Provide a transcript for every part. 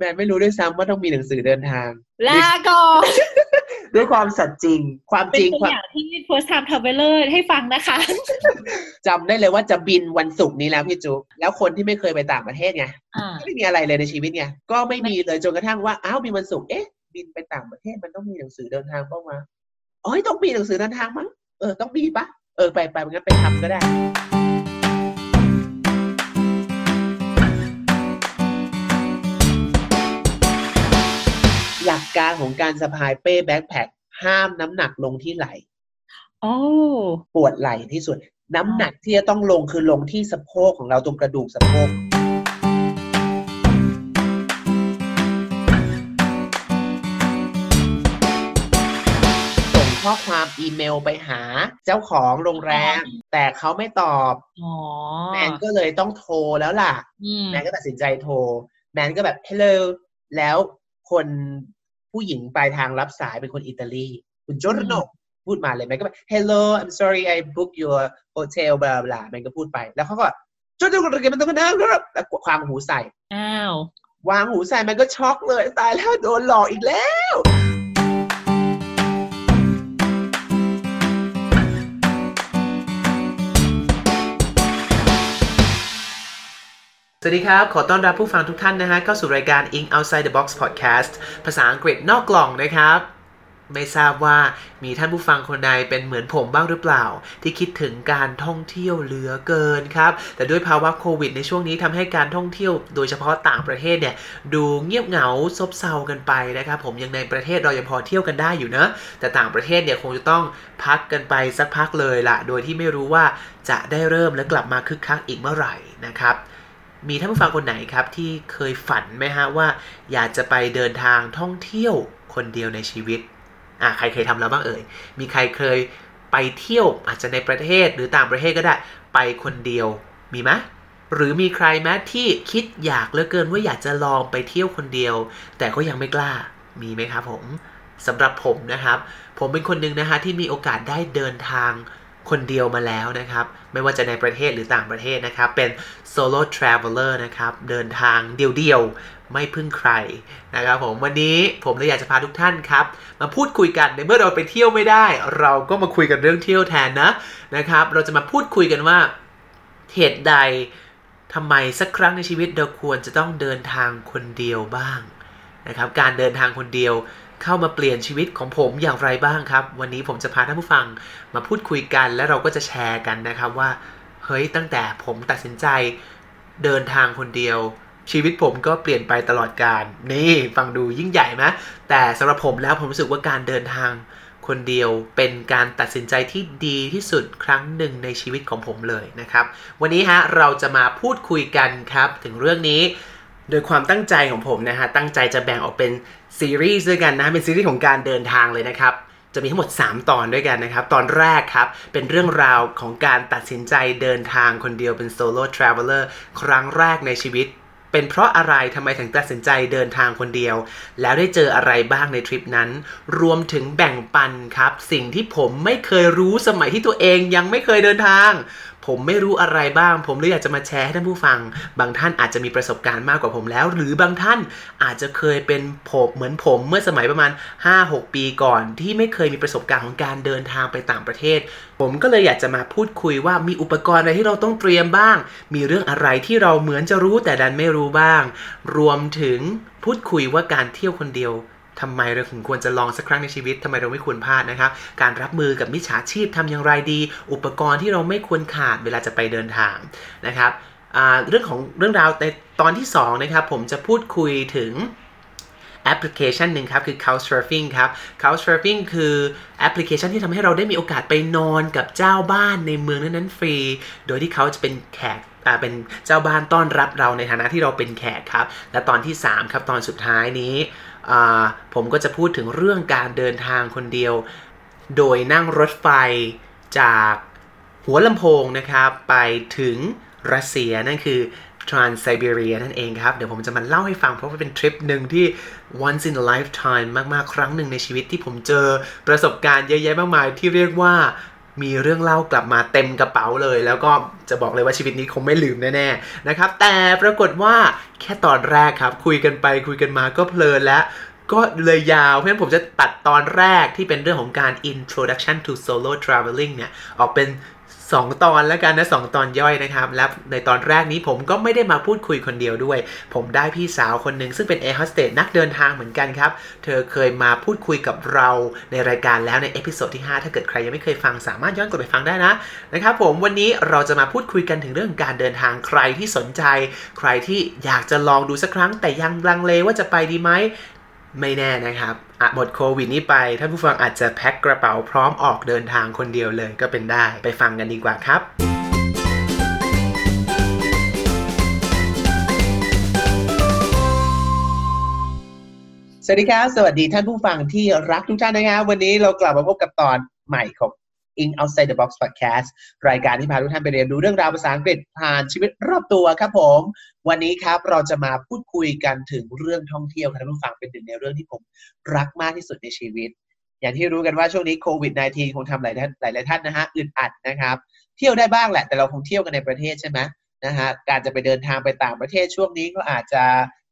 แมนไม่รู้ด้วยซ้ำว่าต้องมีหนังสือเดินทางลาก่อนด้วยความสัตย์จริง ความเป็จนริงตัวความอย่างที่ first time traveler ให้ฟังนะคะจำได้เลยว่าจะบินวันศุกร์นี้แล้วพี่จุ๊บแล้วคนที่ไม่เคยไปต่างประเทศไงอ่าไม่มีอะไรเลยในชีวิตไงก็ไม่มีเลยจนกระทั่งว่าอ้าวมีวันศุกร์เอ๊ะ บินไปต่างประเทศมันต้องมีหนังสือเดินทางเปล่าวะอ๋อต้องมีหนังสือเดินทางมั้งเออต้องมีปะเออไปไปงั้นไปทำก็ได้ กการของการสะพายเป้แบ็คแพคห้ามน้ำหนักลงที่ไหล่โอ้ปวดไหล่ที่สุด น้ำหนักที่จะต้องลงคือลงที่สะโพกของเราตรงกระดูกสะโพกส่งข้อความอีเมลไปหาเจ้าของโรงแรม แต่เขาไม่ตอบอ๋อแมนก็เลยต้องโทรแล้วล่ะอืมแมนก็ตัดสินใจโทร แมนก็แบบ hello แล้วคน ผู้หญิงปลายทางรับสายเป็นคนอิตาลี คุณโจรโนพูดมาเลยแมนก็แบบ hello I'm sorry I booked your hotel blah blah แมนก็พูดไป แล้วเขาก็โจรโนมันต้องมานั่งแล้วควางหูใส่อ้าววางหูใส่แมนก็ช็อกเลยตายแล้วโดนหลอกอีกแล้ว สวัสดีครับ ขอต้อนรับผู้ฟังทุกท่านนะฮะ เข้าสู่รายการ Ink Outside the Box Podcast ภาษาอังกฤษนอกกล่องนะครับ ไม่ทราบว่ามีท่านผู้ฟังคนใดเป็นเหมือนผมบ้างหรือเปล่า ที่คิดถึงการท่องเที่ยวเหลือเกินครับ แต่ด้วยภาวะโควิดในช่วงนี้ทำให้การท่องเที่ยวโดยเฉพาะต่างประเทศเนี่ย ดูเงียบเหงาซบเซากันไปนะครับ ผมยังในประเทศเรายังพอเที่ยวกันได้อยู่นะแต่ต่างประเทศเนี่ยคงจะต้องพักกันไปสักพักเลยละโดยที่ไม่รู้ว่าจะได้เริ่มและกลับมาคึกคักอีกเมื่อไหร่นะครับ มีท่านผู้ฟังคนไหนครับที่เคยฝันไหมฮะว่า อยากจะไปเดินทางท่องเที่ยวคนเดียวในชีวิตอ่าใครเคยทำแล้วบ้างเอ่ย มีใครเคยไปเที่ยวอาจจะในประเทศหรือต่างประเทศก็ได้ ไปคนเดียวมีไหมหรือมีใครแม้ที่คิดอยากเหลือเกินว่าอยากจะลองไปเที่ยวคนเดียว แต่ก็ยังไม่กล้ามีไหมครับผมสำหรับผมนะครับ ผมเป็นคนหนึ่งนะฮะที่มีโอกาสได้เดินทาง คนเดียวมาแล้วนะครับ ไม่ว่าจะในประเทศหรือต่างประเทศนะครับ เป็น solo traveler นะครับ เดินทางเดียวๆ ไม่พึ่งใครนะครับผมวันนี้ผมเลยอยากจะพาทุกท่านครับ มาพูดคุยกันในเมื่อเราไปเที่ยวไม่ได้ เราก็มาคุยกันเรื่องเที่ยวแทนนะนะครับ เราจะมาพูดคุยกันว่าเหตุใดทำไมสักครั้งในชีวิตเราควรจะต้องเดินทางคนเดียวบ้างนะครับ การเดินทางคนเดียว เข้ามาเปลี่ยนชีวิตของผมอย่างไรบ้างครับ วันนี้ผมจะพาท่านผู้ฟังมาพูดคุยกัน และเราก็จะแชร์กันนะครับว่า เฮ้ยตั้งแต่ผมตัดสินใจเดินทางคนเดียว ชีวิตผมก็เปลี่ยนไปตลอดการ นี่ฟังดูยิ่งใหญ่ไหมแต่สำหรับผมแล้วผมรู้สึกว่าการเดินทางคนเดียวเป็นการตัดสินใจที่ดีที่สุดครั้งหนึ่งในชีวิตของผมเลยนะครับ วันนี้ฮะเราจะมาพูดคุยกันครับ ถึงเรื่องนี้ โดยความตั้งใจของผมนะฮะตั้งใจจะแบ่งออกเป็น ซีรีส์ด้วยกันนะเป็นซีรีส์ของการเดินทางเลยนะครับ จะมีทั้งหมด 3 ตอนด้วยกันนะครับ ตอนแรกครับ เป็นเรื่องราวของการตัดสินใจเดินทางคนเดียวเป็น solo traveler ครั้งแรกในชีวิต เป็นเพราะอะไรทำไมถึงตัดสินใจเดินทางคนเดียว แล้วได้เจออะไรบ้างในทริปนั้น รวมถึงแบ่งปันครับ สิ่งที่ผมไม่เคยรู้สมัยที่ตัวเองยังไม่เคยเดินทาง ผมไม่รู้อะไรบ้าง ผมเลยอยากจะมาแชร์ให้ท่านผู้ฟัง บางท่านอาจจะมีประสบการณ์มากกว่าผมแล้ว หรือบางท่านอาจจะเคยเป็นผมเหมือนผมเมื่อสมัยประมาณ 5-6 ปีก่อน ที่ไม่เคยมีประสบการณ์ของการเดินทางไปต่างประเทศ ผมก็เลยอยากจะมาพูดคุยว่ามีอุปกรณ์อะไรที่เราต้องเตรียมบ้าง มีเรื่องอะไรที่เราเหมือนจะรู้แต่ดันไม่รู้บ้าง รวมถึงพูดคุยว่าการเที่ยวคนเดียว ทำไมเราถึงควรจะลองสักครั้งในชีวิตทำไมเราไม่ควรพลาดนะครับ การรับมือกับมิจฉาชีพทำอย่างไรดี อุปกรณ์ที่เราไม่ควรขาดเวลาจะไปเดินทางนะครับเรื่องของเรื่องราวในตอนที่2นะครับผมจะพูดคุยถึงแอปพลิเคชันหนึ่งครับ คือ Couchsurfing ครับ Couchsurfing คือแอปพลิเคชันที่ทำให้เราได้มีโอกาสไปนอนกับเจ้าบ้านในเมืองนั้นๆฟรี โดยที่เขาจะเป็นแขกเป็นเจ้าบ้านต้อนรับเราในฐานะที่เราเป็นแขกครับ และตอนที่ 3 ครับตอนสุดท้ายนี้ ผมก็จะพูดถึงเรื่องการเดินทางคนเดียว โดยนั่งรถไฟจากหัวลำโพงนะครับ ไปถึงรัสเซียนั่นคือ Trans Siberia นั่นเองครับ เดี๋ยวผมจะมาเล่าให้ฟังเพราะว่าเป็นทริปหนึ่งที่ once in a lifetime มาก ๆ ครั้งหนึ่งในชีวิตที่ผมเจอประสบการณ์เยอะแยะมากมายที่เรียกว่า มีเรื่องเล่ากลับมาเต็มกระเป๋าเลย แล้วก็จะบอกเลยว่าชีวิตนี้คงไม่ลืมแน่ๆนะครับ แต่ปรากฏว่าแค่ตอนแรกครับ คุยกันไปคุยกันมาก็เพลินแล้วก็เลยยาวเพราะฉะนั้นผมจะตัดตอนแรกที่เป็นเรื่องของการ introduction to solo traveling เนี่ย ออกเป็น 2 ตอนแล้วกันนะ 2 ตอนย่อยนะครับ และในตอนแรกนี้ผมก็ไม่ได้มาพูดคุยคนเดียวด้วย ผมได้พี่สาวคนหนึ่งซึ่งเป็น air hostess นักเดินทางเหมือนกันครับ เธอเคยมาพูดคุยกับเราในรายการแล้วใน episode ที่ 5 ถ้าเกิดใครยังไม่เคยฟังสามารถย้อนกลับไปฟังได้นะนะครับผมวันนี้เราจะมาพูดคุยกันถึงเรื่องการเดินทางใครที่สนใจ ใครที่อยากจะลองดูสักครั้ง แต่ยังลังเลว่าจะไปดีไหม ไม่แน่นะครับอะหมดโควิดนี้ไปท่านผู้ฟังอาจจะแพ็คกระเป๋าพร้อมออกเดินทางคนเดียวเลยก็เป็นได้ ไปฟังกันดีกว่าครับสวัสดีครับ สวัสดีท่านผู้ฟังที่รักทุกท่านนะครับวันนี้เรากลับมาพบกับตอนใหม่ของ In Outside the Box Podcast รายการที่พาทุกท่านไปเรียนรู้เรื่องราวภาษาอังกฤษผ่านชีวิตรอบตัวครับผม วันนี้ครับเราจะมาพูดคุยกันถึงเรื่องท่องเที่ยวครับท่านผู้ฟังเป็นหนึ่งในเรื่องที่ผมรักมากที่สุดในชีวิต อย่างที่รู้กันว่าช่วงนี้โควิด -19 คงทำหลายท่านหลายหลายท่านนะฮะอึดอัดนะครับ เที่ยวได้บ้างแหละ แต่เราคงเที่ยวกันในประเทศใช่ไหมนะฮะการจะไปเดินทางไปต่างประเทศช่วงนี้ก็อาจจะ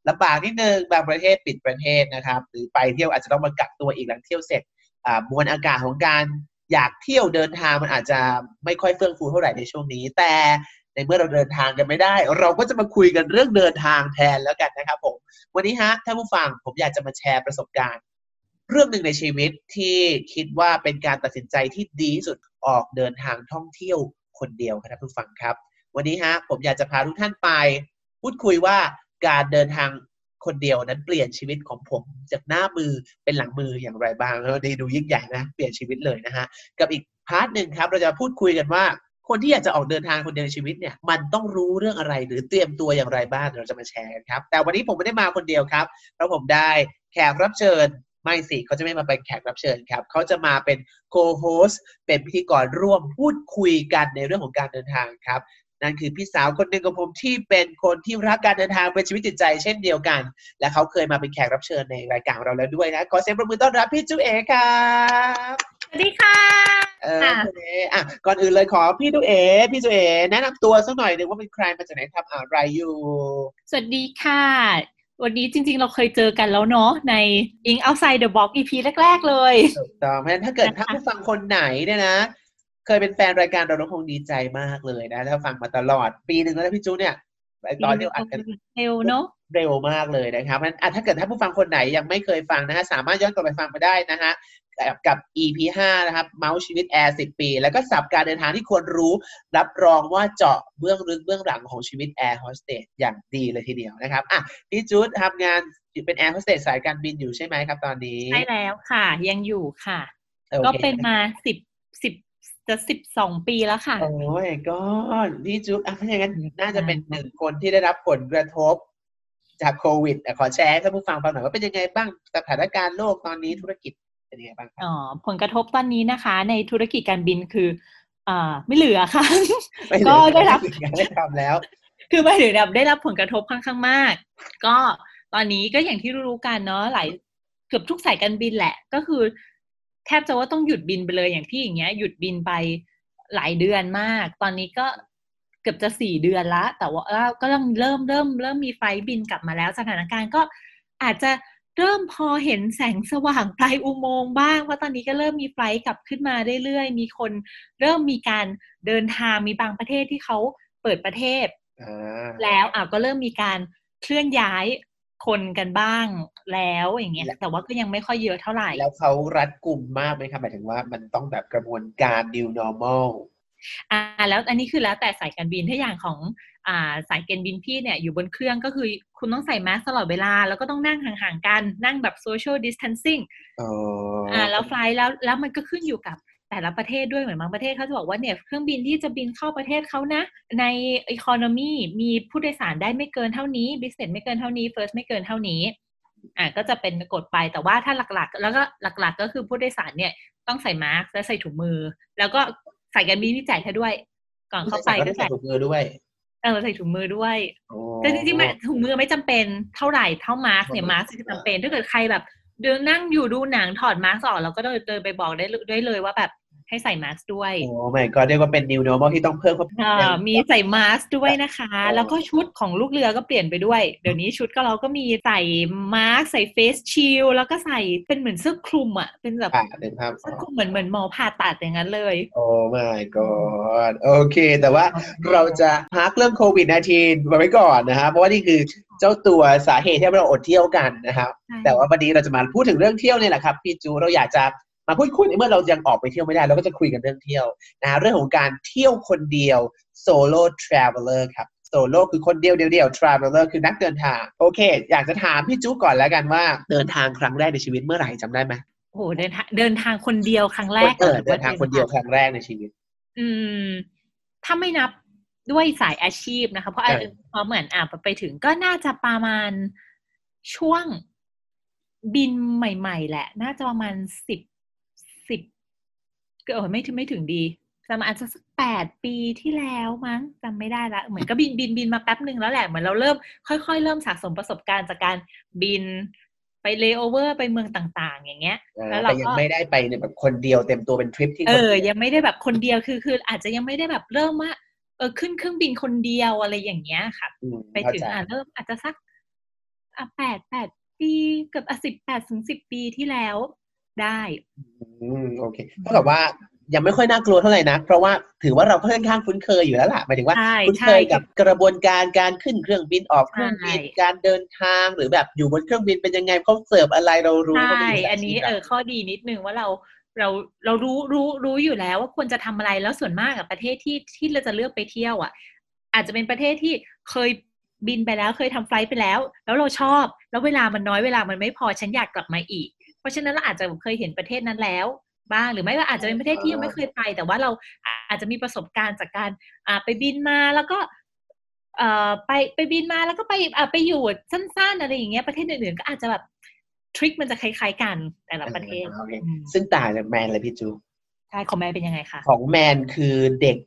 ลำบากนิดนึงบางประเทศปิดประเทศนะครับ หรือไปเที่ยวอาจจะต้องมากักตัวอีกหลังเที่ยวเสร็จมวลอากาศของการ อยากเที่ยวเดินทางมันอาจจะไม่ค่อยเฟื่องฟูเท่าไหร่ในช่วงนี้ แต่ในเมื่อเราเดินทางกันไม่ได้ เราก็จะมาคุยกันเรื่องเดินทางแทนแล้วกันนะครับผมวันนี้ฮะท่านผู้ฟังผมอยากจะมาแชร์ประสบการณ์ เรื่องหนึ่งในชีวิตที่คิดว่าเป็นการตัดสินใจที่ดีที่สุดออกเดินทางท่องเที่ยวคนเดียวครับท่านผู้ฟังครับ วันนี้ฮะผมอยากจะพาทุกท่านไป พูดคุยว่าการเดินทาง คนเดียวนั้นเปลี่ยนชีวิตของผมจากหน้ามือเป็นหลังมืออย่างไรบ้างแล้วดีดูยิ่งใหญ่นะเปลี่ยนชีวิตเลยนะฮะกับอีก part หนึ่งครับเราจะพูดคุยกันว่าคนที่อยากจะออกเดินทางคนเดียวในชีวิตเนี่ยมันต้องรู้เรื่องอะไรหรือเตรียมตัวอย่างไรบ้างเดี๋ยวเราจะมาแชร์กันครับแต่วันนี้ผมไม่ได้มาคนเดียวครับเพราะผมได้แขกรับเชิญไม่สิเขาจะไม่มาเป็นแขกรับเชิญครับ เขาจะมาเป็น co-host เป็นพิธีกรร่วมพูดคุยกันในเรื่องของการเดินทางครับ นั่นคือพี่สาวคนหนึ่งของผมที่เป็นคนที่รักการเดินทางเป็นชีวิตจิตใจเช่นเดียวกัน และเขาเคยมาเป็นแขกรับเชิญในรายการของเราแล้วด้วยนะ ขอเสียงปรบมือต้อนรับพี่จุเอ๋ครับสวัสดีค่ะเออค่ะโอเคอะก่อนอื่นเลยขอพี่จุเอ๋พี่จุเอ๋แนะนำตัวสักหน่อยหนึ่งว่าเป็นใครมาจากไหนทำอะไรอยู่ สวัสดีค่ะวันนี้จริงๆ เราเคยเจอกันแล้วเนาะใน Ink Outside the Box EP แรก ๆ เลยถูกต้องเพราะฉะนั้นถ้าเกิดนะคะถ้าผู้ฟังคนไหนเนี่ยนะ เคยเป็นแฟนรายการเราเราคงดีใจมากเลยนะ ถ้าฟังมาตลอดปีหนึ่งแล้วนะพี่จูเนี่ยตอนที่เราอัดกันเร็วเนาะเร็วมากเลยนะครับงั้นอะถ้าเกิดท่านผู้ฟังคนไหนยังไม่เคยฟังนะฮะสามารถย้อนกลับไปฟังไปได้นะฮะกับกับ EP 5 นะครับ เมาท์ชีวิตแอร์ 10 ปี แล้วก็สับการเดินทางที่ควรรู้ รับรองว่าเจาะเบื้องลึกเบื้องหลังของชีวิตแอร์โฮสเตสอย่างดีเลยทีเดียวนะครับ อะ พี่จูทำงานเป็นแอร์โฮสเตสสายการบินอยู่ใช่ไหมครับตอนนี้ ใช่แล้วค่ะ ยังอยู่ค่ะโอคก็เป็นมาสิบสิบ จะสิบสองปีแล้วค่ะ โอ้ยก็พี่จูดอะถ้าอย่างนั้นน่าจะเป็นหนึ่งคนที่ได้รับผลกระทบ จากโควิดอะขอแชร์ให้ท่านผู้ฟังฟังหน่อยว่าเป็นยังไงบ้างสถานการณ์โลกตอนนี้ธุรกิจเป็นยังไงบ้างครับอ๋อผลกระทบตอนนี้นะคะ ในธุรกิจการบินคืออ่าไม่เหลือค่ะไม่เหลืก็อได้รับงานไม่ทำแล้ว คือหมายถึงแบบได้รับผลกระทบค่อนข้างมาก ก็ตอนนี้ก็อย่างที่รู้ๆกันเนาะหลายเกือบทุกสายการบินแหละ ก็คือ แทบจะว่าต้องหยุดบินไปเลยอย่างที่อย่างเงี้ยหยุดบินไปหลายเดือนมาก ตอนนี้ก็เกือบจะสี่เดือนละ แต่ว่าเอ้าก็เริ่มเริ่มเริ่มเริ่มมีไฟล์บินกลับมาแล้ว สถานการณ์ก็อาจจะเริ่มพอเห็นแสงสว่างปลายอุโมงค์บ้างเพราะตอนนี้ก็เริ่มมีไฟล์กลับขึ้นมาเรื่อยๆ มีคนเริ่มมีการเดินทางมีบางประเทศที่เขาเปิดประเทศอ่าแล้วอะก็เริ่มมีการเคลื่อนย้าย คนกันบ้างแล้วอย่างเงี้ยแต่ว่าก็ยังไม่ค่อยเยอะเท่าไหร่ แล้วเขารัดกลุ่มมากไหมครับหมายถึงว่ามันต้องแบบกระบวนการ new normal อ่าแล้วอันนี้คือแล้วแต่สายการบินถ้าอย่างของอ่าสายการบินพี่เนี่ยอยู่บนเครื่องก็คือคุณต้องใส่แมสตลอดเวลา แล้วก็ต้องนั่งห่างๆกันนั่งแบบ social distancing อ๋ออ่าแล้วไฟล์แล้วแล้วมันก็ขึ้นอยู่กับ แต่ละประเทศด้วยเหมือนบางประเทศเขาจะบอกว่าเนี่ยเครื่องบินที่จะบินเข้าประเทศเขานะ ใน economy มีผู้โดยสารได้ไม่เกินเท่านี้ business ไม่เกินเท่านี้ first ไม่เกินเท่านี้อ่าก็จะเป็นกฎไปแต่ว่าถ้าหลักๆ แล้วก็หลักๆ ก็คือผู้โดยสารเนี่ยต้องใส่มาสก์และใส่ถุงมือ แล้วก็ใส่การบินที่จ่ายให้ด้วย ก่อนเข้าไปก็ก็ต้องใส่ใส่ถุงมือด้วยเออใส่ถุงมือด้วยโอ้แต่จริงๆมันถุงมือไม่จำเป็นเท่าไหร่เท่ามาสก์เนี่ยมาสก์คือจำเป็นถ้าเกิดใครแบบ เดินนั่งอยู่ดูหนังถอดมาสก์ออกเราก็เดินเดินไปบอกได้เลยได้เลยว่าแบบ ให้ใส่มาสก์ด้วย โอ้ไม่ก็เรียกว่าเป็น new normal ที่ต้องเพิ่มเข้าไปอ่ามีใส่มาสก์ด้วยนะคะ แล้วก็ชุดของลูกเรือก็เปลี่ยนไปด้วย เดี๋ยวนี้ชุดก็เราก็มีใส่มาสก์ใส่เฟสชิลแล้วก็ใส่เป็นเหมือนเสื้อคลุมอะ เป็นแบบอ่าหนึ่งภาพเสื้อคลุมเหมือนเหมือนหมอผ่าตัดอย่างนั้นเลย โอ้ my god โอเค แต่ว่าเราจะพักเรื่องโควิด -19 มาไว้ก่อนนะครับเพราะว่านี่คือเจ้าตัวสาเหตุที่เราอดเที่ยวกันนะครับใช่แต่ว่าวันนี้เราจะมาพูดถึงเรื่องเที่ยวเนี่ยแหละครับ พี่จูเราอยากจะ มาพูดคุยในเมื่อเรายังออกไปเที่ยวไม่ได้ เราก็จะคุยกันเรื่องเที่ยวนะฮะเรื่องของการเที่ยวคนเดียว solo traveler ครับ solo คือคนเดียวเดียวเดียว traveler คือนักเดินทาง โอเค อยากจะถามพี่จูก่อนแล้วกันว่าเดินทางครั้งแรกในชีวิตเมื่อไหร่จำได้ไหมโอ้โหเดินทางเดินทางคนเดียวครั้งแรกเออหรือเดินทางคนเดียวครั้งแรกในชีวิต อืม ถ้าไม่นับด้วยสายอาชีพนะคะ เพราะเออเพราะเหมือนอะไปถึงก็น่าจะประมาณช่วงบินใหม่ ๆ แหละ น่าจะประมาณสิบสิบก็ เออไม่ถึงไม่ถึงดีประมาณอาจจะสักแปดปีที่แล้วมั้งจำไม่ได้ละเหมือนก็บินบินบินมาแป๊บหนึ่งแล้วแหละเหมือนเราเริ่มค่อยๆ เริ่มสะสมประสบการณ์จากการบินไปเลโอเวอร์ไปเมืองต่าง ๆ อย่างเงี้ย แล้วเราแต่ยังก็ไม่ได้ไปในแบบคนเดียวเต็มตัวเป็นทริปที่เอคนอเดียวยังไม่ได้แบบคนเดียวคือคือ อาจจะยังไม่ได้แบบเริ่มว่าเออขึ้นเครื่องบินคนเดียวอะไรอย่างเงี้ยค่ะอืมไปถึงเข้าใจอะเริ่มอาจจะสักอะแปดแปดปีเกือบอะสิบแปดถึงสิบปีที่แล้ว ได้อืมโอเคเท่ากับว่ายังไม่ค่อยน่ากลัวเท่าไหร่นะเพราะว่าถือว่าเราค่อนข้างคุ้นเคยอยู่แล้วล่ะหมายถึงว่าใช่คุ้นเคใช่ยกับกระบวนการการขึ้นเครื่องบินออกเครื่องบินใช่การเดินทางหรือแบบอยู่บนเครื่องบินเป็นยังไงเขาเสิร์ฟอะไรเรารู้ใช่เขามีวิชาอันนี้ชีพเออข้อดีนิดนึงว่าเราเราเรารู้รู้รู้อยู่แล้วว่าควรจะทำอะไรแล้วส่วนมากอะประเทศที่ที่เราจะเลือกไปเที่ยวอะ อาจจะเป็นประเทศที่เคยบินไปแล้วเคยทำไฟลท์ไปแล้ว แล้วเราชอบ แล้วเวลามันน้อยเวลามันไม่พอฉันอยากกลับมาอีก เพราะฉะนั้นเราอาจจะเคยเห็นประเทศนั้นแล้วบ้างหรือไม่ก็อาจจะเป็นประเทศที่ยังไม่เคยไป แต่ว่าเราอาจจะมีประสบการณ์จากการอ่าไปบินมาแล้วก็เอ่อไปไปบินมาแล้วก็ไปอ่าไปอยู่สั้นๆอะไรอย่างเงี้ยประเทศอื่นๆก็อาจจะแบบทริคมันจะคล้ายๆกันแต่ละประเทศโอเคอืมซึ่งต่างจากแมนเลยพี่จูใช่ของแม่เป็นยังไงคะของแมนคือเด็ก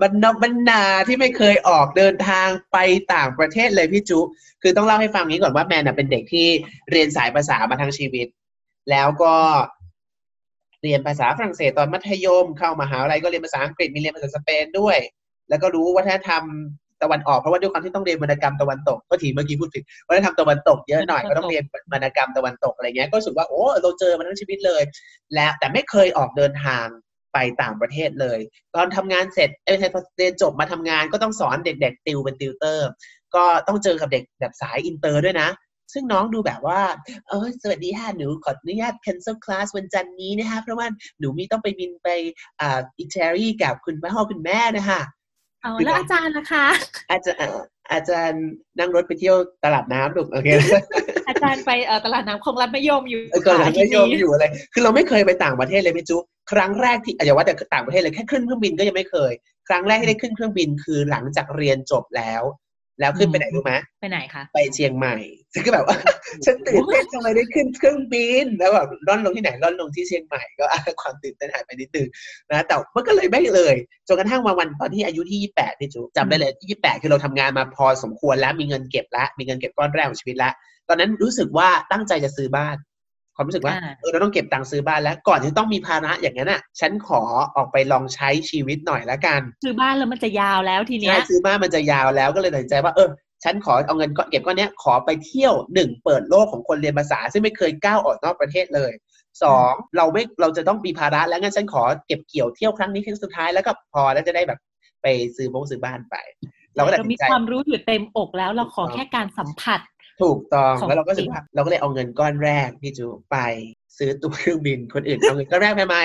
บรรนอกบรรณาที่ไม่เคยออกเดินทางไปต่างประเทศเลยพี่จุคือต้องเล่าให้ฟังนี้ก่อนว่าแมนเป็นเด็กที่เรียนสายภาษามาทั้งชีวิต แล้วก็เรียนภาษาฝรั่งเศสตอนมัธยมเข้ามหาวิทยาลัยก็เรียนภาษาอังกฤษมีเรียนภาษาสเปนด้วย แล้วก็รู้วัฒนธรรมตะวันออกเพราะว่าด้วยความที่ต้องเรียนวรรณกรรมตะวันตกก็ทีเมื่อกี้พูดผิดวัฒนธรรมตะวันตกเยอะหน่อยก็ต้องเรียนวรรณกรรมตะวันตกอะไรเงี้ยก็รู้สึกว่าโอ้เราเจอมาทั้งชีวิตเลย และแต่ไม่เคยออกเดินทาง ไปต่างประเทศเลย ตอนทำงานเสร็จเอ้ยเรียนจบมาทำงานก็ต้องสอนเด็ก ๆ ติวเป็นติวเตอร์ ก็ต้องเจอกับเด็กแบบสายอินเตอร์ด้วยนะ ซึ่งน้องดูแบบว่า เออสวัสดีค่ะ หนูขออนุญาต cancel class วันจันทร์นี้นะคะ เพราะว่าหนูมีต้องไปบินไปอ่าอิตาลีกับคุณพ่อคุณแม่นะคะ แล้วอาจารย์นะคะ อาจารย์อ่าอาจารย์นั่งรถไปเที่ยวตลาดน้ำลูกโอเคอาจารย์ไปเอ่อตลาดน้ำคงรัฐมยมอยู่เออก่อนหน้าค่ะไม่ยอมอยู่อะไร คือเราไม่เคยไปต่างประเทศเลยพี่จุครั้งแรกที่อย่าว่าแต่ต่างประเทศเลยแค่ขึ้นเครื่องบินก็ยังไม่เคย ครั้งแรกที่ได้ขึ้นเครื่องบินคือหลังจากเรียนจบแล้ว แล้วขึ้นไปไหนรู้ไหมไปไหนคะไปเชียงใหม่ซึ่งก็แบบว่าฉันตื่นเต้นทำไมได้ขึ้นเครื่องบินแล้วแบบร่อนลงที่ไหนร่อนลงที่เชียงใหม่ก็อะความตื่นเต้นหายไปนิดนึงนะแต่มันก็เลยไม่เลยจนกระทั่งมาวันตอนที่อายุที่ 28พี่จุจำได้เลยที่ 28 คือเราทำงานมาพอสมควรแล้วมีเงินเก็บแล้วมีเงินเก็บก้อนแรกของชีวิตแล้วตอนนั้นรู้สึกว่าตั้งใจจะซื้อบ้าน ความรู้สึกว่าอ่าเออเราต้องเก็บตังค์ซื้อบ้านแล้วก่อนที่ต้องมีภาระอย่างนั้นอะ ฉันขอออกไปลองใช้ชีวิตหน่อยละกัน ซื้อบ้านแล้วมันจะยาวแล้วทีเนี้ใช่ยซื้อบ้านมันจะยาวแล้วก็เลยตัดสินใจว่าเออฉันขอเอาเงินก้อนเก็บก้อนเนี้ยขอไปเที่ยวหนึ่งเปิดโลกของคนเรียนภาษา ซึ่งไม่เคยก้าวออกนอกประเทศเลยสองเราไม่เราจะต้องมีภาระแล้วงั้นฉันขอเก็บเกี่ยวเที่ยวครั้งนี้ครั้งสุดท้ายแล้วก็พอแล้วจะได้แบบไปซื้อบ้งซื้อบ้านไป เราก็ตัดเราสิมีนใจความรู้อยู่เต็มอกแล้วเราขอแค่การสัมผัส ถูกต้องของแล้วเราก็รู้สึกจริงว่าเราก็เลยเอาเงินก้อนแรกพี่จูไปซื้อตั๋วเครื่องบินคนอื่นเอาเงินก้อนแรกไปไหม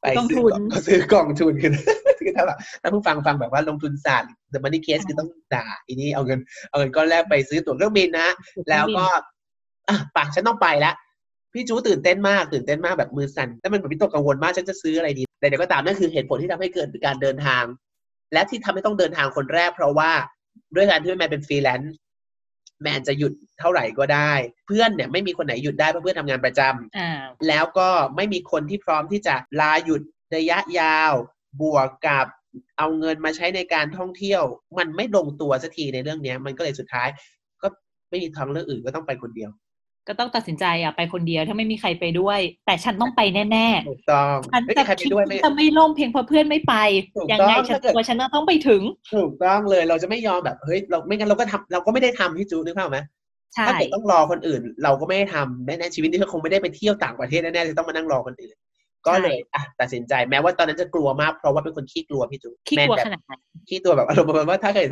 ไปกองซื้ทุนก็ซื้อกองทุนคือคือถ้าแบบถ้าผู้ฟังฟังแบบว่าลงทุนศาสตร์ the money case คือต้องด่าอีนี้เอาเงินเอาเงินก้อนแรกไปซื้อตั๋วเครื่องบินนะแล้วก็อะปะฉันต้องไปแล้วพี่จูตื่นเต้นมากตื่นเต้นมากแบบมือสั่นแล้วมันแบบพี่ตกกังวลมากฉันจะซื้ออะไรดีแต่เดี๋ยวก็ตามนั่นคือเหตุผลที่ทำให้เกิดการเดินทาง และที่ทำให้ต้องเดินทางคนแรก เพราะว่าด้วยการที่แมนเป็นฟรีแลนซ์ แมนจะหยุดเท่าไหร่ก็ได้ เพื่อนเนี่ยไม่มีคนไหนหยุดได้เพราะเพื่อนทำงานประจำอ่าแล้วก็ไม่มีคนที่พร้อมที่จะลาหยุดระยะยาว บวกกับเอาเงินมาใช้ในการท่องเที่ยว มันไม่ลงตัวสักทีในเรื่องเนี้ยมันก็เลยสุดท้าย ก็ไม่มีทางเลือกอื่นก็ต้องไปคนเดียว ก็ต้องตัดสินใจอะไปคนเดียวถ้าไม่มีใครไปด้วย แต่ฉันต้องไปแน่ถูกต้องๆฉันไม่จะมีใครไปคิดด้วยไม่จะไม่ล่มเพียงเพราะเพื่อนไม่ไปถูกยังต้องไงฉันถ้าเกิดตัวฉันต้องไปถึง ถูกต้องเลยเราจะไม่ยอมแบบเฮ้ยเราไม่งั้นเราก็ทำเราก็ไม่ได้ทำพี่จูนึกภาพไหมใช่ถ้าเกิดต้องรอคนอื่น เราก็ไม่ได้ทำแน่ๆชีวิตนี้ก็คงไม่ได้ไปเที่ยวต่างประเทศแน่ๆจะต้องมานั่งรอคนอื่น ก็เลยอะตัดสินใจแม้ว่าตอนนั้นจะกลัวมากเพราะว่าเป็นคนขี้กลัวพี่จูขี้กลัวแม่นขแบบนาดไหนขี้ตัวแบบอารมณ์ประมาณว่าถ้าเกิด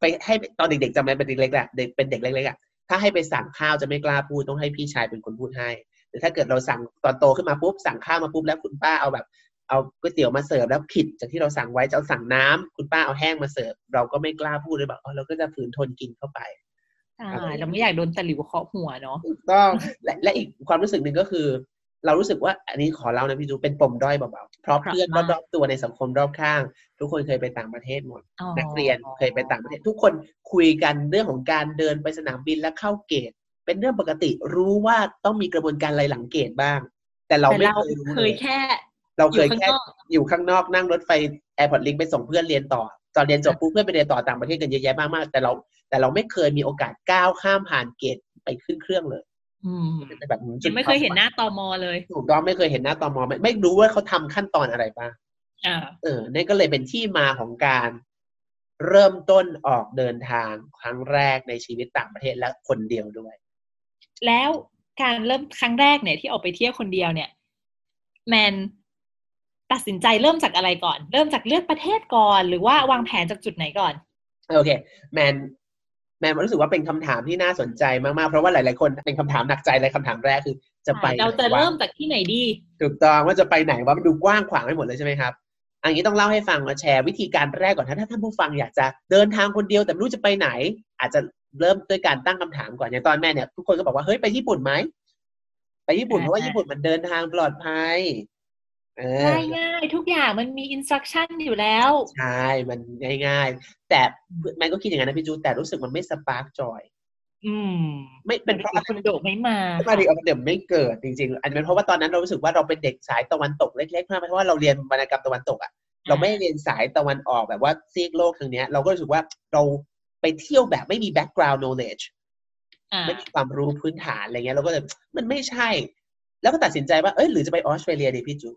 ไปให้ตอนเด็กๆจำได้เป็นเด็กเล็กๆอะเด็กเป็นเด็กเล็กๆอะ ถ้าให้ไปสั่งข้าวจะไม่กล้าพูดต้องให้พี่ชายเป็นคนพูดให้หรือถ้าเกิดเราสั่งตอนโตขึ้นมาปุ๊บสั่งข้าวมาปุ๊บแล้วคุณป้าเอาแบบเอาก๋วยเตี๋ยวมาเสิร์ฟแล้วผิดจากที่เราสั่งไว้จะเอาสั่งน้ำคุณป้าเอาแห้งมาเสิร์ฟเราก็ไม่กล้าพูดเลยแบบอ๋อเราก็จะฝืนทนกินเข้าไปใช่เราไม่อยากโดนตะหลิวเคาะหัวเนาะถูกต้องและและอีกความรู้สึกหนึ่งก็คือ เรารู้สึกว่าอันนี้ขอเล่านะพี่จูเป็นปมด้อยเบาๆเพราะเพื่อนรอบๆตัวในสังคมรอบข้าง ทุกคนเคยไปต่างประเทศหมดอ๋อนักเรียนเคยไปต่างประเทศ ทุกคนคุยกันเรื่องของการเดินไปสนามบินและเข้าเกต เป็นเรื่องปกติรู้ว่าต้องมีกระบวนการอะไรหลังเกตบ้าง แต่เราแต่ไม่เราเคยรู้เคเลยยแค่เราอเคยู่ยข้างแค่นอกอยู่ข้างนอกนั่งรถไฟ Airport Link ไปส่งเพื่อนเรียนต่อตอนเรียนจบปุ๊บเพื่อนไปเรียนต่อต่างประเทศกันเยอะแยะมากๆแต่เรา แต่เราไม่เคยมีโอกาสก้าวข้ามผ่านเกตไปขึ้นเครื่องเลย อืมเป็นแบบจุดยังไม่เคยเห็นหน้าตอมอเลยถูกต้องไม่เคยเห็นหน้าตอมอไม่ไม่รู้ว่าเขาทำขั้นตอนอะไรบ้างอ่าเออนี่นก็เลยเป็นที่มาของการเริ่มต้นออกเดินทางครั้งแรกในชีวิตต่างประเทศและคนเดียวด้วย แล้วการเริ่มครั้งแรกเนี่ยที่ออกไปเที่ยวคนเดียวเนี่ย แมนตัดสินใจเริ่มจากอะไรก่อน เริ่มจากเลือกประเทศก่อน หรือว่าวางแผนจากจุดไหนก่อน โอเค แมน แมนรู้สึกว่าเป็นคำถามที่น่าสนใจมากๆ เพราะว่าหลาย ๆ คนเป็นคำถามหนักใจเลยคำถามแรกคือ จะไปเราจะไหนวเริ่มจากที่ไหนดีถูกต้องว่าจะไปไหนว่ามันดูกว้างขวางไปหมดเลยใช่ไหมครับอันนี้ต้องเล่าให้ฟังมาแชร์วิธีการแรกก่อนถ้าถ้าท่านผู้ฟังอยากจะเดินทางคนเดียวแต่ไม่รู้จะไปไหน อาจจะเริ่มด้วยการตั้งคำถามก่อนอย่างตอนแม่เนี่ยทุกคนก็บอกว่าเฮ้ยไปญี่ปุ่นไหมไปญี่ปุ่นเพราะว่าอ่าญี่ปุ่นมันเดินทางปลอดภัยเออ ง่ายง่ายๆทุกอย่างมันมี instruction อยู่แล้ว ใช่ มันง่ายๆแต่แม่ก็คิดอย่างนั้นนะพี่จูแต่รู้สึกมันไม่ spark joy อืม ไม่เป็นเพราะอะไรคุณโดไม่มามาดีออกเดี๋ยวไม่เกิดจริง ๆ อันนี้เป็นเพราะว่าตอนนั้นเรารู้สึกว่าเราเป็นเด็กสายตะวันตกเล็กๆมากเพราะว่าเราเรียนวรรณกรรมตะวันตกอะเราไม่ได้เรียนสายตะวันออกแบบว่าซีกโลกทางเนี้ย เราก็รู้สึกว่าเราไปเที่ยวแบบไม่มี background knowledge อ่าไม่มีความรู้พื้นฐานอะไรเงี้ยเราก็เลยมันไม่ใช่ แล้วก็ตัดสินใจว่าเอ้ยหรือจะไปออสเตรเลียดีพี่จู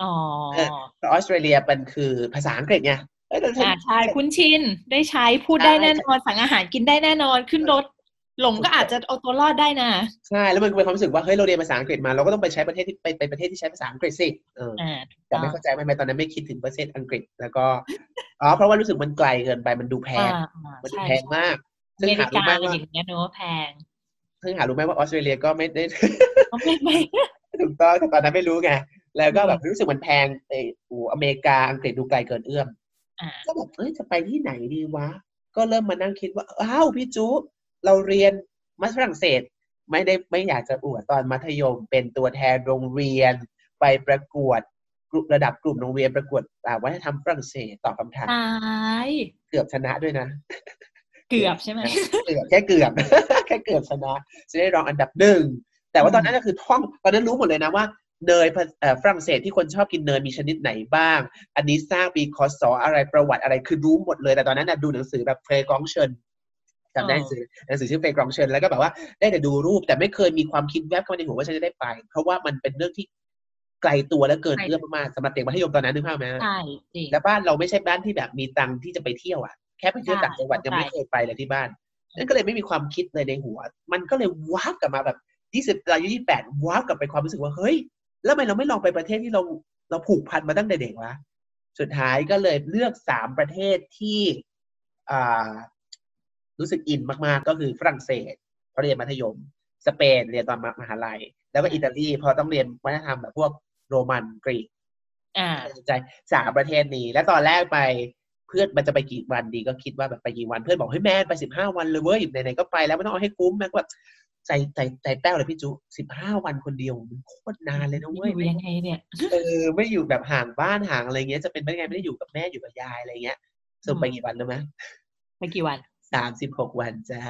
อ๋อเออเพราะออสเตรเลียมันคือภาษาอังกฤษไงเอ้ยเราอ่าใช่คุ้นชินได้ใช้พูดได้แน่นอนสั่งอาหารกินได้แน่นอนขึ้นรถหลงก็อาจจะเอาตัวรอดได้นะใช่แล้วมันเป็นความรู้สึกว่าเฮ้ยเราเรียนภาษาอังกฤษมาเราก็ต้องไปใช้ประเทศที่ไปไปประเทศที่ใช้ภาษาอังกฤษสิเอออ่าแต่ไม่เข้าใจไหมตอนนั้นไม่คิดถึงประเทศอังกฤษแล้วก็อ๋อเพราะว่ารู้สึกมันไกลเกินไปมันดูแพอ่างอ่ามันดูใช่แพงมากอซึ่งเมริหารู้กาไหมอะไรว่าอย่างเงี้ยเนอะแพงซึ่งหารู้ไหมว่าออสเตรเลียก็ไม่ได้ไม่ไม่ถูกต้องแต่ตอนนั้นไม่รู้ไง แล้วก็แบบอืมรู้สึกมันแพงไอ้โอ้อเมริกาอังกฤษดูไกลเกินเอื้อมอ่าก็แบบเอ้ยจะไปที่ไหนดีวะ ก็เริ่มมานั่งคิดว่าอ้าวพี่จูเราเรียนมาฝรั่งเศส ไม่ได้ไม่อยากจะอวดตอนมัธยม เป็นตัวแทนโรงเรียน ไปประกวดกลุ่มระดับกลุ่มโรงเรียนประกวดอ่าวัฒนธรรมฝรั่งเศสตอบคำถามตายเกือบชนะด้วยนะ เกือบใช่ไหมเกือบแค่เกือบ แค่เกือบชนะจะได้รองอันดับหนึ่งแต่ว่าตอนนั้นก็คือท่องตอนนั้นรู้หมดเลยนะว่า เนยภาเอ่อฝรั่งเศสที่คนชอบกินเนยมีชนิดไหนบ้าง อันนี้สร้างปีคศอะไรประวัติอะไรคือรู้หมดเลย แต่ตอนนั้นนะดูหนังสือแบบเฟรกองเชิญจำได้หนังสือหนังสือชื่อเฟรกองเชิญแล้วก็แบบว่าได้แต่ดูรูปแต่ไม่เคยมีความคิดแวบเข้ามาในหัวว่าฉันจะได้ไป เพราะว่ามันเป็นเรื่องที่ไกลตัวและเกินเอื้อมมากๆสำหรับเด็กมัธยมตอนนั้นนึกภาพไหมใช่จริงแล้วบ้านเราไม่ใช่บ้านที่แบบมีตังค์ที่จะไปเที่ยวอะแค่ไปเที่ยวต่างจังหวัดใช่ยังไม่เคยไปเลยที่บ้านนั่นก็เลยไม่มีความคิดเลยในหัว มันก็เลยว้าบกลับมาแบบยี่สิบอายุยี่แปดว้าบกลับไปความรู้สึกว่าเฮ้ย แล้วทำไมเราไม่ลองไปประเทศที่เราเราผูกพันมาตั้งแต่เด็กวะสุดท้ายก็เลยเลือกสามประเทศที่อ่ารู้สึกอินมากๆ ก็คือฝรั่งเศสเพราะเรียนมัธยม สเปนเรียนตอนมหาลัย แล้วก็อิตาลีเพราะต้องเรียนวัฒนธรรมแบบพวกโรมันกรีกอ่าตัดสินใจสามประเทศนี้ แล้วตอนแรกไปเพื่อนมันจะไปกี่วันดีก็คิดว่าแบบไปกี่วันเพื่อนบอกเฮ้ยแม่ไปสิบห้าวันเลยเว้ยไหนๆก็ไปแล้วไม่ต้องเอาให้คุ้มแม่ก็แบบ ใจใจใจแป้วเลยพี่จุสิบห้าวันคนเดียวมันโคตรนานเลยนะเว้ยอยู่ยังไงเนี่ยเออไม่อยู่แบบห่างบ้านห่างอะไรเงี้ยจะเป็นไปได้ไงไม่ได้อยู่กับแม่อยู่กับยายอะไรเงี้ยสรุปไปกี่วันรู้ไหมไปกี่วันสามสิบหกวันจ้า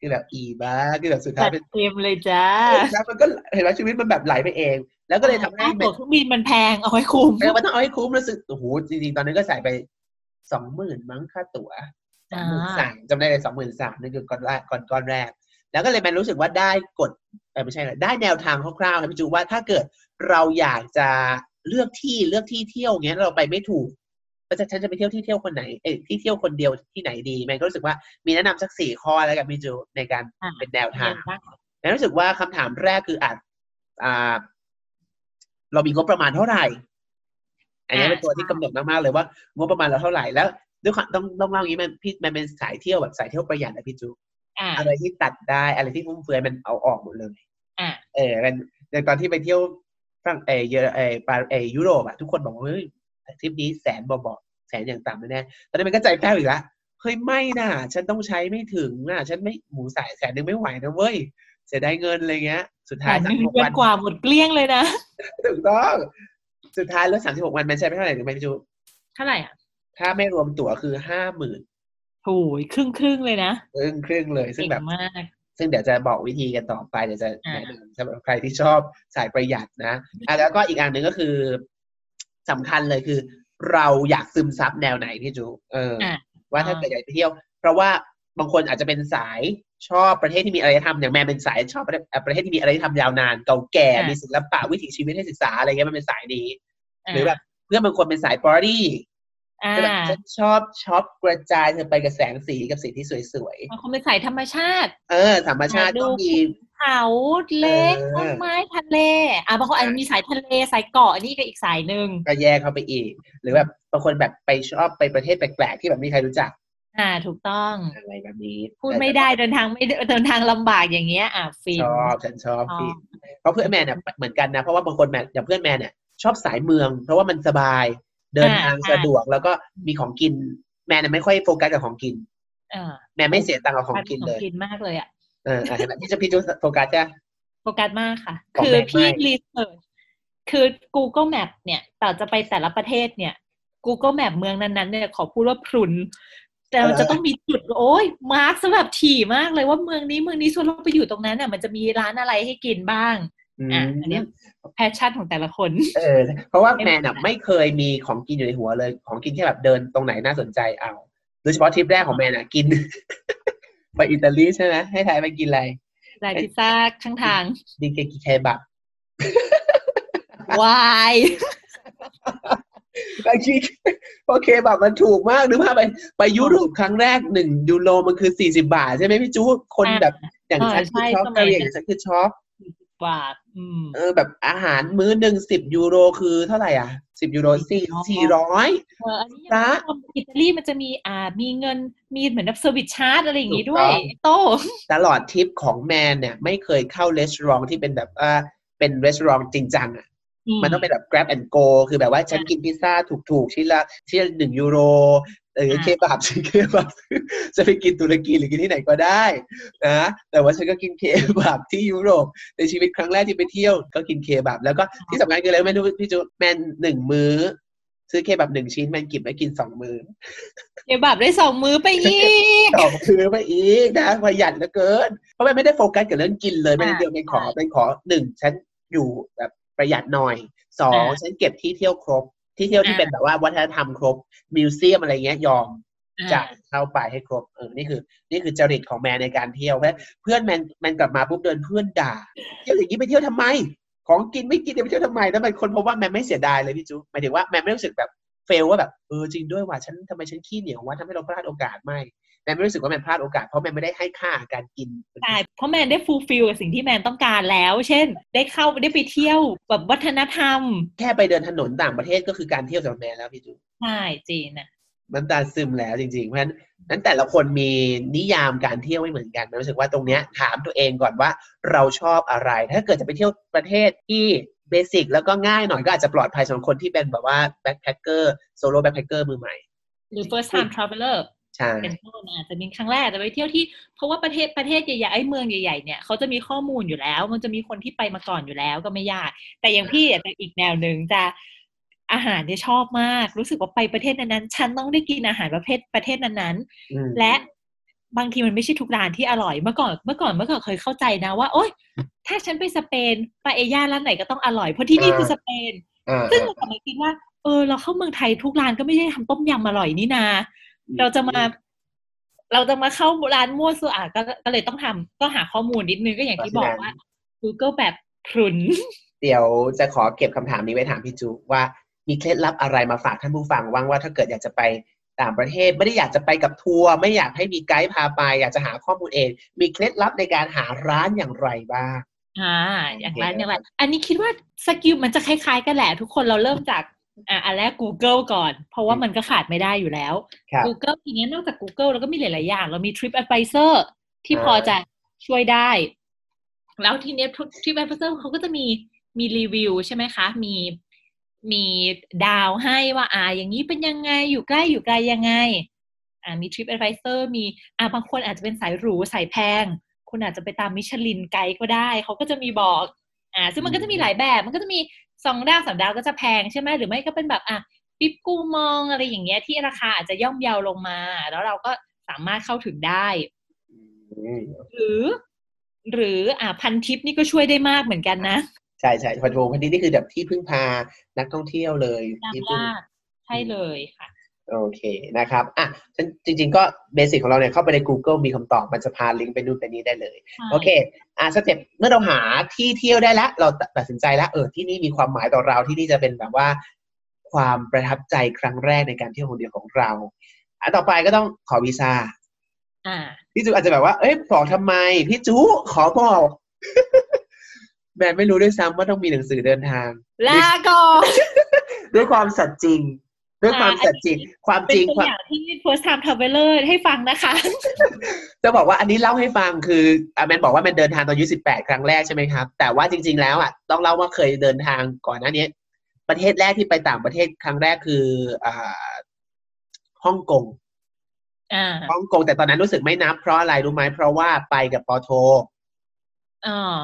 คือแบบอีบ้าคือแบบสุดท้าจัยดเป็นเต็มเลยจ้าแล้วมันก็เห็นว่าชีวิตมันแบบไหลไปเอง แล้วก็เลยทำให้ค่าตั๋วเครื่องบินมันแพงเอาไว้คุ้มเออมันต้องเอาให้คุ้มรู้สึกโอ้โหจริงๆตอนนั้นก็ใส่ไปสองหมื่นมั้งค่าตั๋วสองหมื่นสามจำได้เลยสองหมื่นสามนั่นคือก้อนแรกก่อนก้อนแรก แล้วก็เลยแมนรู้สึกว่าได้กฎเออไม่ใช่ได้แนวทางคร่าวๆนะพี่จูว่าถ้าเกิดเราอยากจะเลือกที่เลือกที่เที่ยวเงี้ยเราไปไม่ถูกก็จะฉันจะไปเที่ยวที่เที่ยวคนไหนเอ้ที่เที่ยวคนเดียวที่ไหนดีแมนก็รู้สึกว่ามีแนะนำสักสี่ข้อแล้วกันพี่จูในการเป็นแนวทางแมนรู้สึกว่าคำถามแรกคืออาจอ่า เรามีงบประมาณเท่าไหร่ อันนี้เป็นตัวที่กำหนดมากๆเลยว่างบประมาณเราเท่าไหร่แล้วด้วยต้องต้องเล่าอย่างนี้มันพี่มันเป็นสายเที่ยวแบบสายเที่ยวประหยัดนะพี่จู อะไรที่ตัดได้อะไรที่ฟุ่มเฟือยมันเอาออกหมดเลยเออเป็นอย่างตอนที่ไปเที่ยวฝรั่งเอเยอเอปาเอยุโรปอะทุกคนบอกว่าเฮ้ยทริปนี้แสนบอกบอกแสนอย่างต่ำแน่ตอนนี้มันก็ใจแป้วอีกละเฮ้ยไม่น่ะ ฉันต้องใช้ไม่ถึงน่ะ ฉันไม่หมูสายแสนนึงไม่ไหวนะเว้ยเสียดายเงินอะไรเงี้ย สุดท้ายสามสิบวันกว่าหมดเกลี้ยงเลยนะถูกต้องสุดท้ายแล้วสามสิบหกวันมันใช้ไปเท่าไหร่ถึงไม่จูเท่าไหร่อะถ้าไม่รวมตั๋วคือห้าหมื่น โอ้ยครึ่งครึ่งเลยนะครึ่งครึ่งเลย ซึ่งแบบมากซึ่งเดี๋ยวจะบอกวิธีกันต่อไปเดี๋ยวจะแนะนำสำหรับใครที่ชอบสายประหยัดนะอะแล้วก็อีกอันหนึ่งก็คือสำคัญเลยคือ เราอยากซึมซับแนวไหนพี่จูเออ ว่าถ้าเกิดอยากไปเที่ยว เพราะว่าบางคนอาจจะเป็นสายชอบประเทศที่มีอะไรทำอย่างแม่เป็นสายชอบประเทศที่มีอะไรที่ทำยาวนานเก่าแก่มีศิลปะวิถีชีวิตให้ศึกษาอะไรเงี้ยมันเป็นสายนี้ หรือแบบเพื่อนบางคนเป็นสายปาร์ตี้ แบบฉันชอบช้อปกระจายเธอไปกับแสงสีกับสีที่สวยๆบางคนเป็นสายธรรมชาติ เออ ธรรมชาติก็มีเขาเล็กต้นไม้ทะเลอะบางคนอาจจะมีสายทะเลสายเกาะนี่ก็อีกสายหนึ่งก็แยกเข้าไปอีก หรือแบบบางคนแบบไปชอบไปประเทศแปลกๆที่แบบไม่มีใครรู้จัก อ่า ถูกต้องอะไรแบบนี้พูดไม่ได้เดินทางไม่เดินทางลำบากอย่างเงี้ย อะฟินชอบฉันชอบฟินเพราะเพื่อนแม่เนี่ยเหมือนกันนะเพราะว่าบางคนแม่อย่างเพื่อนแม่เนี่ยชอบสายเมือง เพราะว่ามันสบาย เดินทางสะดวกแล้วก็มีของกิน แม่เนี่ยไม่ค่อยโฟกัสกับของกินแม่ไม่เสียตังค์กับของกินเลยกินมากเลยอะเออเห็นไหมพี่จะพี่จะโฟกัสจ้ะโฟกัสมากค่ะ คือพี่ research คือ Google Map เนี่ยแต่จะไปแต่ละประเทศเนี่ย Google Map เมืองนั้นๆเนี่ยขอพูดว่าพรุนแต่มันจะต้องมีจุดโอ้ย mark สำหรับถี่มากเลยว่าเมืองนี้เมืองนี้ส่วนเราไปอยู่ตรงนั้นเนี่ยมันจะมีร้านอะไรให้กินบ้าง อะอันนี้ passion ของแต่ละคน เออ เพราะว่าแมนอะไม่เคยมีของกินอยู่ในหัวเลย ของกินแค่แบบเดินตรงไหนน่าสนใจเอาโดยเฉพาะทริปแรกของแมนอะกิน ไปอิตาลีใช่ไหมให้ทายไปกินอะไรลายพิซซ่าข้างทางดิเกกิเคบับวายบางทีโอเคแบบมันถูกมากนึกภาพไปไปยุโรปครั้งแรกหนึ่งยูโรมันคือสี่สิบาท ใช่ไหมพี่จูคนแบบอย่างฉันคือชอบกะเหรี่ยงฉันคือชอบ บาทเออแบบอาหารมื้อหนึ่งสิบยูโรคือเท่าไหร่อะสิบยูโรสี่สี่ร้อยเอออันนี้นะอิตาลีมันจะมีอ่ามีเงินมีเหมือนแบบ service charge อะไรอย่างงี้ด้วย โตตลอดทริปของแมนเนี่ย ไม่เคยเข้ารีสอร์ทที่เป็นแบบว่าเป็นรีสอร์ทจริงจังอะมันต้องเป็นแบบ grab and go คือแบบว่าฉันกินพิซซ่าถูกๆ ชิ้นละชิ้นละหนึ่งยูโร เออเคบับฉันเคบับจะไปกินตุรกีหรือกินที่ไหนก็ได้นะแต่ว่าฉันก็กินเคบับที่ยุโรปในชีวิตครั้งแรกที่ไปเที่ยวก็กินเคบับแล้วก็ที่สำคัญคืออะไรแม่รู้พี่จูแมนหนึ่งมื้อ ซื้อเคบับหนึ่งชิ้นแมนกินไปกินสองมื้อเคบับได้สองมื้อไปอีกสองมื้อไปอีกนะประหยัดเหลือเกิน เพราะแมนไม่ได้โฟกัสกับเรื่องกินเลยไม่ได้เดียวเป็นขอเป็นขอหนึ่งฉันอยู่แบบประหยัดหน่อยสองฉันเก็บที่เที่ยวครบ ที่เที่ยวที่เป็นแบบว่าวัฒนธรรมครบ museum อะไรเงี้ยยอมจ่ายเข้าไปให้ครบเออนี่คือ นี่คือจริตของแมนในการเที่ยวเพราะเพื่อนแมนแมนกลับมาปุ๊บเดินเพื่อนด่าเที่ยวอย่างนี้ไปเที่ยวทำไม ของกินไม่กินไปเที่ยวทำไมแล้วแมนค้นพบว่าแมนไม่เสียดายเลยพี่จูหมายถึงว่าแมนไม่รู้สึกแบบ fail ว่าแบบเออจริงด้วยว่าฉันทำไมฉันขี้เหนียวว่าทำให้เราพลาดโอกาสไม่ แมนไม่รู้สึกว่าแมนพลาดโอกาสเพราะแมนไม่ได้ให้ค่าการกินใช่เพราะแมนได้ fulfill กับสิ่งที่แมนต้องการแล้ว เช่น ได้เข้าได้ไปเที่ยวแบบวัฒนธรรม แค่ไปเดินถนนต่างประเทศก็คือการเที่ยวสำหรับแมนแล้วพี่จูใช่จีนนะน้ำตาซึมแล้วจริงๆ เพราะฉะนั้นนั้นแต่ละคนมีนิยามการเที่ยวไม่เหมือนกันรู้สึกว่าตรงเนี้ยถามตัวเองก่อนว่าเราชอบอะไร ถ้าเกิดจะไปเที่ยวประเทศที่ basic แล้วก็ง่ายหน่อยก็อาจจะปลอดภัยสำหรับคนที่เป็นแบบว่า backpacker solo backpacker มือใหม่ หรือ first time traveler เป็นต้นอาจจะมีครั้งแรกจะไปเที่ยวที่เพราะว่าประเทศประเทศใหญ่ๆไอ้เมืองใหญ่ๆเนี่ยเขาจะมีข้อมูลอยู่แล้ว มันจะมีคนที่ไปมาก่อนอยู่แล้วก็ไม่ยาก แต่อย่างพี่แต่อีกแนวหนึ่งจะอาหารที่ชอบมาก รู้สึกว่าไปประเทศนั้นๆฉันต้องได้กินอาหารประเภทประเทศนั้นๆและบางทีมันไม่ใช่ทุกร้านที่อร่อยเมื่อก่อนเมื่อก่อนเมื่อก่อนเคยเข้าใจนะว่า โอ๊ยถ้าฉันไปสเปนไปเอย่าร้านไหนก็ต้องอร่อยเพราะที่นี่คือสเปน ซึ่งเราทำไมคิดว่าเออเราเข้าเมืองไทยทุกร้านก็ไม่ใช่ทำต้มยำอร่อยนี่นา เราจะมาเราจะมาเข้าร้านมั่วซั่วอะก็ก็เลยต้องทำก็หาข้อมูลนิดนึงก็อย่างที่บอกว่า Google แบบพรุนเดี๋ยวจะขอเก็บคำถามนี้ไว้ถามพี่จูว่ามีเคล็ดลับอะไรมาฝากท่านผู้ฟังว่างว่าถ้าเกิดอยากจะไปต่างประเทศไม่ได้อยากจะไปกับทัวร์ไม่อยากให้มีไกด์พาไป อยากจะหาข้อมูลเอง มีเคล็ดลับในการหาร้านอย่างไรบ้างอ่าอย่างร้านอย่างไรอันนี้คิดว่าสกิลมันจะคล้ายๆกันแหละ ทุกคนเราเริ่มจาก อ่าอันแรก Google ก่อน เพราะว่ามันก็ขาดไม่ได้อยู่แล้วครับ Google ทีนี้นอกจาก Google แล้วก็มีหลาย ๆ อย่าง เรามี Trip Advisor ที่พอจะช่วยได้ แล้วทีเนี้ย Trip Advisor เขาก็จะมีมีรีวิวใช่ไหมคะ มีมีดาวให้ว่าอ่าอย่างนี้เป็นยังไงอยู่ใกล้อยู่ไกลยังไงอ่ามี Trip Advisor มีอ่าบางคนอาจจะเป็นสายหรูสายแพง คุณอาจจะไปตามมิชลินไกด์ก็ได้ เขาก็จะมีบอกอ่าซึ่งมันก็จะมีหลายแบบ มันก็จะมี สองดาวสามดาวก็จะแพงใช่ไหมหรือไม่ก็เป็นแบบอะปิ๊บกูมองอะไรอย่างเงี้ยที่ราคาอาจจะย่อมเยาลงมา แล้วเราก็สามารถเข้าถึงได้อืมหรือ หรืออ่าพันทิปนี่ก็ช่วยได้มากเหมือนกันนะ ใช่ใช่พันทิปพันทิปนี่คือแบบที่พึ่งพานักท่องเที่ยวเลยดังที่พึ่งมากใช่เลยค่ะ โอเคนะครับอะฉันจริง ๆ ก็ basic ของเราเนี่ยเข้าไปใน Google มีคำตอบมันจะพาลิงก์ไปนู่นไปนี้ได้เลย โอเคอะ step เมื่อเราหาที่เที่ยวได้แล้ว เราตัดสินใจแล้วเออที่นี่มีความหมายต่อเราที่นี่จะเป็นแบบว่าความประทับใจครั้งแรกในการเที่ยวคนเดียวของเราอะต่อไปก็ต้องขอวีซ่าอ่าพี่จูอาจจะแบบว่า เอ้ยบอกทำไม พี่จูขอบอกแมนไม่รู้ด้วยซ้ำว่าต้องมีหนังสือเดินทางลาก่อนด้วยความสัตย์จริง ด้วยความสัตย์จริงความเป็จนริงตัวความอย่างที่ first time traveler ให้ฟังนะคะ จะบอกว่าอันนี้เล่าให้ฟังคืออะแมนบอกว่าแมนเดินทางตอนอายุสิบแปดครั้งแรกใช่ไหมครับ แต่ว่าจริง ๆ แล้วอะต้องเล่าว่าเคยเดินทางก่อนหน้านี้ ประเทศแรกที่ไปต่างประเทศครั้งแรกคืออ่าฮ่องกงอ่าฮ่องกงแต่ตอนนั้นรู้สึกไม่นับเพราะอะไรรู้ไหมเพราะว่าไปกับปอโทอ่า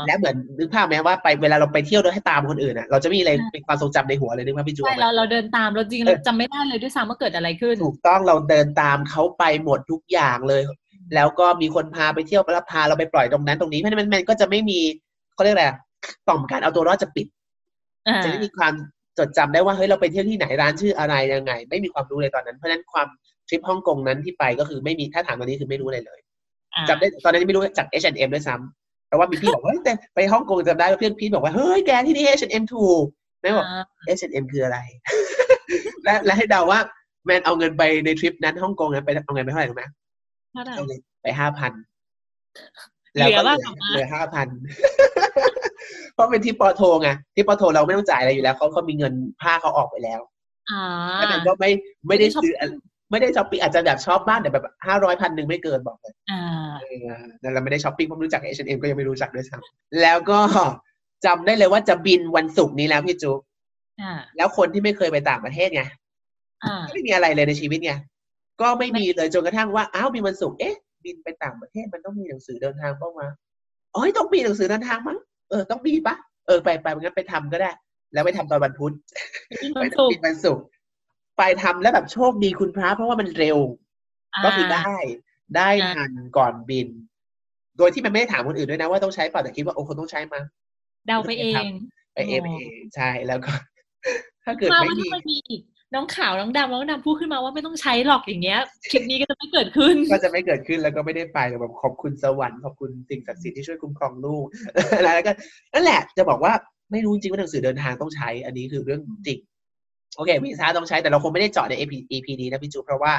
และเหมือนนึกภาพไหมว่าไปเวลาเราไปเที่ยวโดยให้ตามคนอื่นอะเราจะไม่มีอะไรเป็นความทรงจำในหัวเลยนึกว่าพี่จูใช่ไหมเราเราเดินตามเราจริงเราจำไม่ได้เลยด้วยซ้ำว่าเกิดอะไรขึ้น ถูกต้องเราเดินตามเขาไปหมดทุกอย่างเลย แล้วก็มีคนพาไปเที่ยวแล้วพาเราไปปล่อยตรงนั้นตรงนี้เพราะฉะนั้นมันมันก็จะไม่มีเขาเรียกอะไรอะต่อมการเอาตัวรอดจะปิดอ่าจะไม่มีความจดจำได้ว่าเฮ้ยเราไปเที่ยวที่ไหนร้านชื่ออะไรยังไง ไม่มีความรู้เลยตอนนั้นเพราะฉะนั้นความทริปฮ่องกงนั้นที่ไปก็คือไม่มีถ้าถามตอนนี้คือไม่รู้เลยเลยอ่าจำได้ตอนนั้นยังไม่รู้จาก H&M ด้วยซ้ำ เพราะว่ามีพี่บอกว่าเฮ้ยแต่ไปฮ่องกงจำได้ว่าเพื่อนพี่บอกว่าเฮ้ยแกที่นี่ H&M ถูกแม่บอกอ่า H&M คืออะไร และและให้เดาว่าแมนเอาเงินไปในทริปนั้นฮ่องกงนั้นไปเอาเงินไปเท่าไหร่รู้ไหมเท่าไหร่เอาเงินไปห้าพันเหลือบ้างเหลือห้าพันเพราะเป็นที่ปอโทไงที่ปอโทเราไม่ต้องจ่ายอะไรอยู่แล้วเขาเขามีเงินผ้าเขาออกไปแล้วอ่าแล้วมันก็ไม่ไม่ได้ซื้อ ไม่ได้ช้อปปิ้งไม่ได้ช้อปปิ้งอาจจะแบบชอบบ้างแต่แบบห้าร้อยพันหนึ่งไม่เกินบอกเลยอ่าเออแต่เราไม่ได้ช้อปปิ้งเพราะรู้จัก H&M ก็ยังไม่รู้จักด้วยซ้ำแล้วก็จำได้เลยว่าจะบินวันศุกร์นี้แล้วพี่จุ๊บอ่าแล้วคนที่ไม่เคยไปต่างประเทศไงอ่าไม่มีอะไรเลยในชีวิตไงก็ไม่มีเลยจนกระทั่งว่าอ้าวมีวันศุกร์เอ๊ะ บินไปต่างประเทศมันต้องมีหนังสือเดินทางบ้างวะโอ้ยต้องมีหนังสือเดินทางมั้งเออต้องมีปะเออไปไปงั้นไปทำก็ได้ แล้วไปทำตอนวันพุธเป็นไปวันศุกบิร์นวันศุกร์ ไปทำแล้วแบบโชคดีคุณพระ เพราะว่ามันเร็ว ก็คือได้ได้อ่าทันก่อนบิน โดยที่มันไม่ได้ถามคนอื่นด้วยนะว่าต้องใช้เปล่าแต่คิดว่าโอ้คนต้องใช้มั้งเดาไปเองไปเอง ไปเองใช่แล้วก็ถ้าเกิดมาไม่ว่ามีถ้ามันมีอีกน้องขาวน้องดำน้องดำพูดขึ้นมาว่าไม่ต้องใช้หรอกอย่างเงี้ยคลิปนี้ก็จะไม่เกิดขึ้น ก็จะไม่เกิดขึ้นแล้วก็ไม่ได้ไปแบบขอบคุณสวรรค์ขอบคุณสิ่งศักดิ์สิทธิ์ที่ช่วยคุ้มครองลูกแล้วก็นั่นแหละจะบอกว่าไม่รู้จริงว่าหนังสือเดินทางต้องใช้ อันนี้คือเรื่องจริง โอเควีซ่าต้องใช้แต่เราคงไม่ได้เจาะใน EP EP นี้นะพี่จูเพราะว่า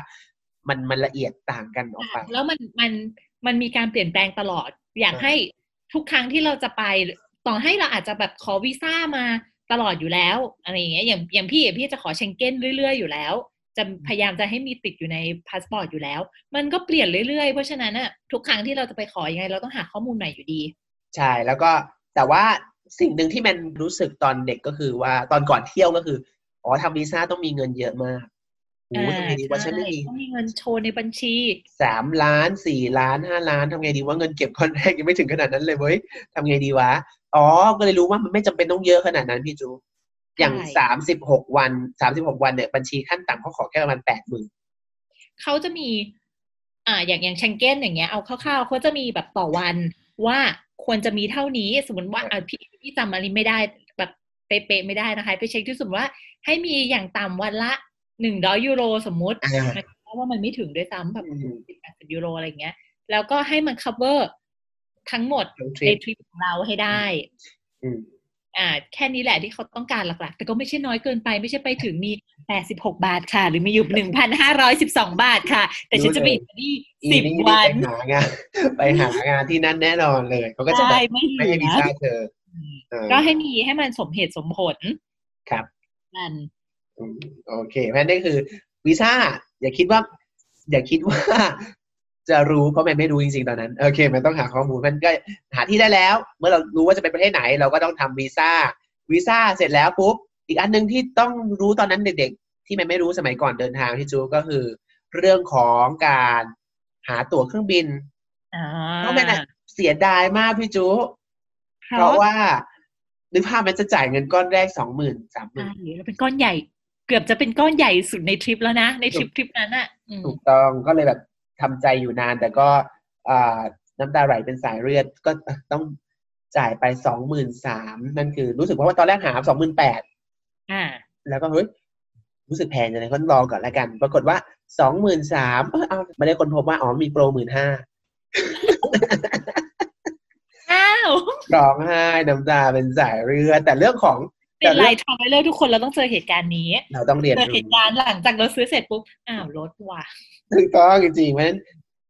มันมันละเอียดต่างกันออกไป แล้วมันมันมันมีการเปลี่ยนแปลงตลอด อยากอ่าให้ทุกครั้งที่เราจะไป ต่อให้เราอาจจะแบบขอวีซ่ามาตลอดอยู่แล้วอะไรอย่างเงี้ยอย่างอย่างพี่อะพี่จะขอเชงเก้นเรื่อย ๆ อยู่แล้ว จะพยายามจะให้มีติดอยู่ในพาสปอร์ตอยู่แล้ว มันก็เปลี่ยนเรื่อยๆ เพราะฉะนั้นอะทุกครั้งที่เราจะไปขอยังไง เราต้องหาข้อมูลใหม่อยู่ดี ใช่แล้วก็แต่ว่าสิ่งหนึ่งที่มันรู้สึกตอนเด็กก็คือว่าตอนก่อนเที่ยวก็คือ อ๋อทำวีซ่าต้องมีเงินเยอะมากโอ้ทำไงดีว่าฉันไม่มีต้องมีเงินโชว์ในบัญชีสามล้านสี่ล้านห้าล้านทำไงดีว่าเงินเก็บก้อนแรกยังไม่ถึงขนาดนั้นเลยเว้ยทำไงดีวะอ๋อก็เลยรู้ว่ามันไม่จำเป็นต้องเยอะขนาดนั้นพี่จูอย่างใช่สามสิบหกวันสามสิบหกวันเนี่ยบัญชีขั้นต่ำเขาขอแค่ประมาณแปดหมื่นเขาจะมี อ่า อย่างอย่างเชงเก้นอย่างเงี้ยเอาคร่าวๆเขาจะมีแบบต่อวันว่าควรจะมีเท่านี้ สมมติว่าอ่าพี่พี่จำอันนี้ไม่ได้แบบ เป๊ะๆไม่ได้นะคะ ไปเช็คที่สมมติว่าให้มีอย่างต่ำวันละหนึ่งร้อยยูโรสมมุติอ่ามันราะว่ามันไม่ถึงด้วยซ้ำแบบอืมสิบแปดสิบยูโรอะไรอย่างเงี้ย แล้วก็ให้มัน cover ทั้งหมดทั้งทในริปทริปของเราให้ได้อืมอ่า แค่นี้แหละที่เขาต้องการหลักๆ แต่ก็ไม่ใช่น้อยเกินไป ไม่ใช่ไปถึงมีแปดสิบหกบาทค่ะ หรือมีอยู่หนึ่งพันห้าร้อยสิบสองบาทค่ะ แต่ฉันจะไปอิตาลีอีสิบนี่วันไปหางาน ไปหางานที่นั่นแน่นอนเลยเขาก็จะแบใช่บไม่เหไม่ลืให้วีอซ่าเธอเออ ก็ให้มีให้มันสมเหตุสมผลครับนั่นอืมโอเคเพราะฉะนั้นนี่คือวีซ่าอย่าคิดว่า อย่าคิดว่าจะรู้เพราะมันไม่รู้จริงๆตอนนั้นโอเค มันต้องหาข้อมูลมันก็หาที่ได้แล้ว เมื่อเรารู้ว่าจะไปประเทศไหน เราก็ต้องทำวีซ่าวีซ่าเสร็จแล้วปุ๊บอีกอันหนึ่งที่ต้องรู้ตอนนั้นเด็กๆ ที่มันไม่รู้สมัยก่อนเดินทางที่จูก็คือ เรื่องของการหาตั๋วเครื่องบินอ่าเพราะมันอะเสียดายมากพี่จู เพเพราะราะว่าว่านึกภาพมันจะจ่ายเงินก้อนแรกสองหมื่นสามหมื่ใช่นแล้วเป็นก้อนใหญ่ เกือบจะเป็นก้อนใหญ่สุดในทริปแล้วนะ ในทริปทริปนั้นอะอืมถูกต้องก็เลยแบบทำใจอยู่นาน แต่ก็อ่าน้ำตาไหลเป็นสายเลือดก็ต้องจ่ายไปสองหมื่นสามนั่นคือ รู้สึกว่าตอนแรกหาสองหมื่นแปดอ่าแล้วก็เฮ้ยรู้สึกแพงจังเลยก็ลองก่อนละกัน ปรากฏว่าสองหมื่นสามเออเอาไม่ได้คนพบว่าอ๋อมีโปรหมื่นห้า อ้าวร้องไห้น้ำตาเป็นสายเลือดแต่เรื่องของเป็นแต่ไรเรื่องทำไปเลยทุกคนเราต้องเจอเหตุการณ์นี้ เราต้องเรียนเจอรู้เหตุการณ์หลังจากเราซื้อเสร็จปุ๊บอ้าวรถว่ะถูกต้องจริงๆเพราะฉะนั้น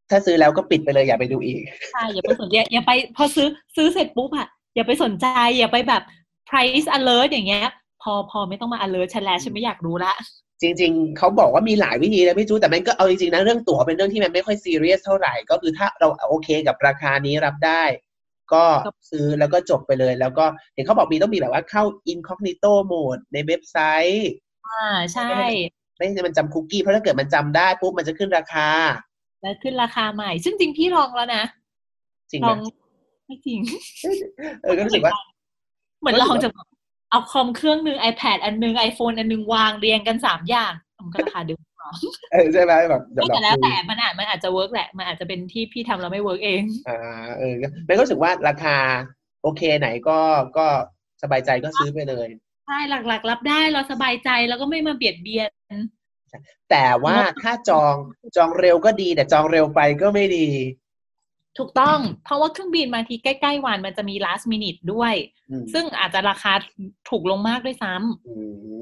ถ้าซื้อแล้วก็ปิดไปเลยอย่าไปดูอีกใช่อย่าไปสนใจอย่าไปพอซื้อซื้อเสร็จปุ๊บอะอย่าไปสนใจ อย่าไปแบบ price alert อย่างเงี้ย พอพอไม่ต้องมา alert ฉันแล้วฉันไม่อยากรู้ละจริง ๆ เขาบอกว่ามีหลายวิธีนะพี่จูแต่มันก็เอาจริงๆนะเรื่องตั๋วเป็นเรื่องที่มันไม่ค่อยซีเรียสเท่าไหร่ ก็คือถ้าเราโอเคกับราคานี้รับได้ ก็ซื้อแล้วก็จบไปเลย แล้วก็เห็นเขาบอกมีต้องมีแบบว่าเข้า incognito mode ในเว็บไซต์อ่าใช่ไม่ใช่มันจำคุกกี้เพราะถ้าเกิดมันจำได้ปุ๊บมันจะขึ้นราคา แล้วขึ้นราคาใหม่ ซึ่งจริงพี่ลองแล้วนะจริงลไหมองไม่จริงเออก็รู้สึกว่า เหมือนลองจะเอาคอมเครื่องหนึ่ง iPad อันหนึง iPhone อันหนึงวางเรียงกันสามอย่างมันก็ราคาเดิม เออใช่ไหมแบบแบบแต่แล้วแต่มันอาจมันอาจจะ work แหละมันอาจจะเป็นที่พี่ทำแล้วไม่ work เองอ่าเออมันก็รู้สึกว่าราคา โอเคไหนก็ก็สบายใจก็ซื้อไปเลยใช่หลักๆ รับได้เราสบายใจแล้วก็ไม่มาเบียดเบียนแต่ว่าถ้าจองจองเร็วก็ดี แต่จองเร็วไปก็ไม่ดี ถูกต้อง เพราะว่าเครื่องบินบางทีใกล้ ๆ วันมันจะมี last minute ด้วยอืมซึ่งอาจจะราคาถูกลงมากด้วยซ้ำอื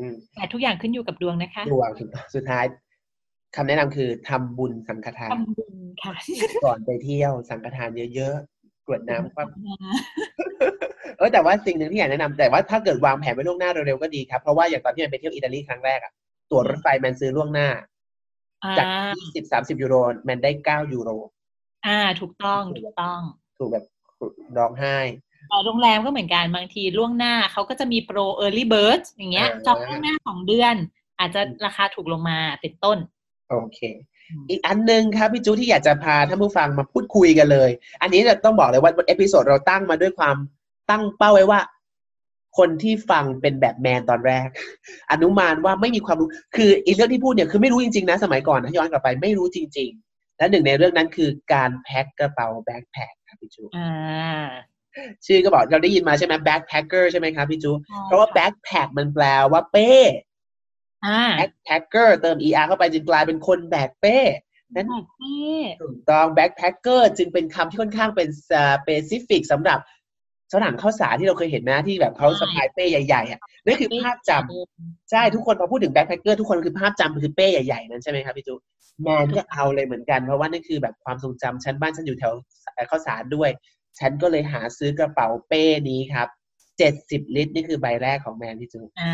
มแต่ทุกอย่างขึ้นอยู่กับดวงนะคะ ดวงสุดสุดท้าย คำแนะนำคือทำบุญสังฆทานทำบุญค่ะ ก่อนไปเที่ยวสังฆทานเยอะๆกรวดน้ำครับเออแต่ว่าสิ่งหนึ่งที่อยากแนะนำแต่ว่าถ้าเกิดวางแผนไว้ล่วงหน้าเร็วๆก็ดีครับ เพราะว่าอย่างตอนที่มันไปเที่ยวอิตาลีครั้งแรกอะตั๋วรถไฟมันซื้อล่วงหน้าอ่าจากยี่สิบสามสิบยูโรมันได้เก้ายูโร อ่า ถูกต้องถูกต้อง ถูกแบบร้องไห้เอ่อโรงแรมก็เหมือนกันบางทีล่วงหน้าเขาก็จะมีโปร early bird อย่างเงี้ยอ่าจองล่วงหน้าสองเดือน อาจจะราคาถูกลงมาเป็นต้น โอเค อีกอันหนึ่งครับพี่จูที่อยากจะพาท่านผู้ฟังมาพูดคุยกันเลย อันนี้เนี่ยต้องบอกเลยว่า episode เราตั้งมาด้วยความตั้งเป้าไว้ว่า คนที่ฟังเป็นแบบแมนตอนแรก อนุมานว่าไม่มีความรู้ คืออีเรื่องที่พูดเนี่ยคือไม่รู้จริงๆนะสมัยก่อนนะย้อนกลับไปไม่รู้จริง ๆ และหนึ่งในเรื่องนั้นคือการแพ็คกระเป๋า backpack ครับพี่จูอ่าชื่อก็บอกเราได้ยินมาใช่ไหม backpacker ใช่ไหมครับพี่จูเพราะว่า backpack มันแปลว่าเป้อ่า backpacker เติม er เข้าไปจึงกลายเป็นคนแบกเป้นั้นแบกเป้ถูกต้อง backpacker จึงเป็นคำที่ค่อนข้างเป็น specific สำหรับสถานข้าวสารที่เราเคยเห็นนะที่แบบเขาสะพายเป้ใหญ่ๆอะนั่นคือภาพจำใช่ทุกคนพอพูดถึง backpacker ทุกคนคือภาพจำคือเป้ใหญ่ๆนั้นใช่ไหมครับพี่จูแมนก็เอาเลยเหมือนกัน เพราะว่านั่นคือแบบความทรงจำฉันบ้านฉันอยู่แถวข้าวสารด้วย ฉันก็เลยหาซื้อกระเป๋าเป้นี้ครับเจ็ดสิบลิตร นี่คือใบแรกของแมนพี่จูอ่า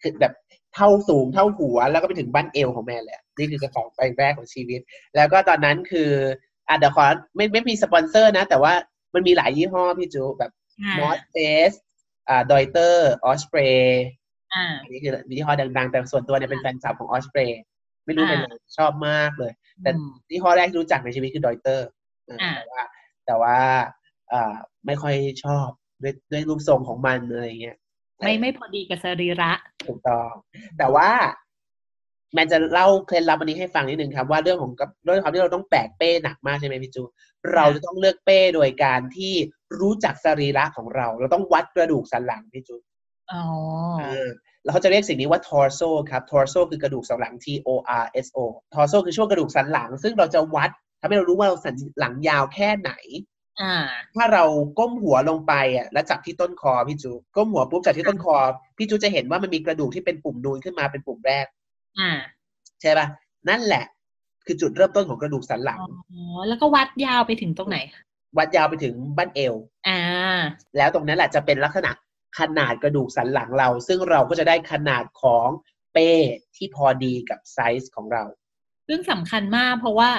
คือแบบ เท่าสูงเท่าหัว แล้วก็ไปถึงบ้านเอวของแม่เลยอะนี่คือกระเป๋าใบแรกของชีวิต แล้วก็ตอนนั้นคืออะเดี๋ยวขอไม่ไม่มีสปอนเซอร์นะ แต่ว่ามันมีหลายยี่ห้อพี่จูแบบอ่ามอสเตสอ่า Deuter Osprey อ่าอันนี้คือยี่ห้อดังๆ แต่ส่วนตัวเนี่ยเป็นแฟนคลับของ Osprey ไม่รู้เป็นไรชอบมากเลย แต่อืมยี่ห้อแรกที่รู้จักในชีวิตคือ Deuter อ่าแต่ว่าแต่ว่าอ่าไม่ค่อยชอบด้วยด้วยรูปทรงของมันอะไรอย่างเงี้ย ไม่ไม่พอดีกับสรีระ ถูกต้อง แต่ว่าแมนจะเล่าเคล็ดลับอันนี้ให้ฟังนิดนึงครับ ว่าเรื่องของกับเรื่องความที่เราต้องแบกเป้หนักมากใช่ไหมพี่จู เราจะต้องเลือกเป้โดยการที่รู้จักสรีระของเรา เราต้องวัดกระดูกสันหลังพี่จูอ๋อเออแล้วเขาจะเรียกสิ่งนี้ว่า torso ครับ torso คือกระดูกสันหลัง T O R S O torso คือช่วงกระดูกสันหลัง ซึ่งเราจะวัดทำให้เรารู้ว่าเราสันหลังยาวแค่ไหนอ่า ถ้าเราก้มหัวลงไปอะ แล้วจับที่ต้นคอพี่จูก้มหัวปุ๊บจับที่ต้นคอ พี่จูจะเห็นว่ามันมีกระดูกที่เป็นปุ่มนูนขึ้นมาเป็นปุ่มแรก อ่า ใช่ปะนั่นแหละ คือจุดเริ่มต้นของกระดูกสันหลังอ๋อแล้วก็วัดยาวไปถึงตรงไหน วัดยาวไปถึงบั้นเอว อ่า แล้วตรงนั้นแหละจะเป็นลักษณะขนาดกระดูกสันหลังเรา ซึ่งเราก็จะได้ขนาดของเป้ที่พอดีกับไซส์ของเรา ซึ่งสำคัญมากเพราะว่า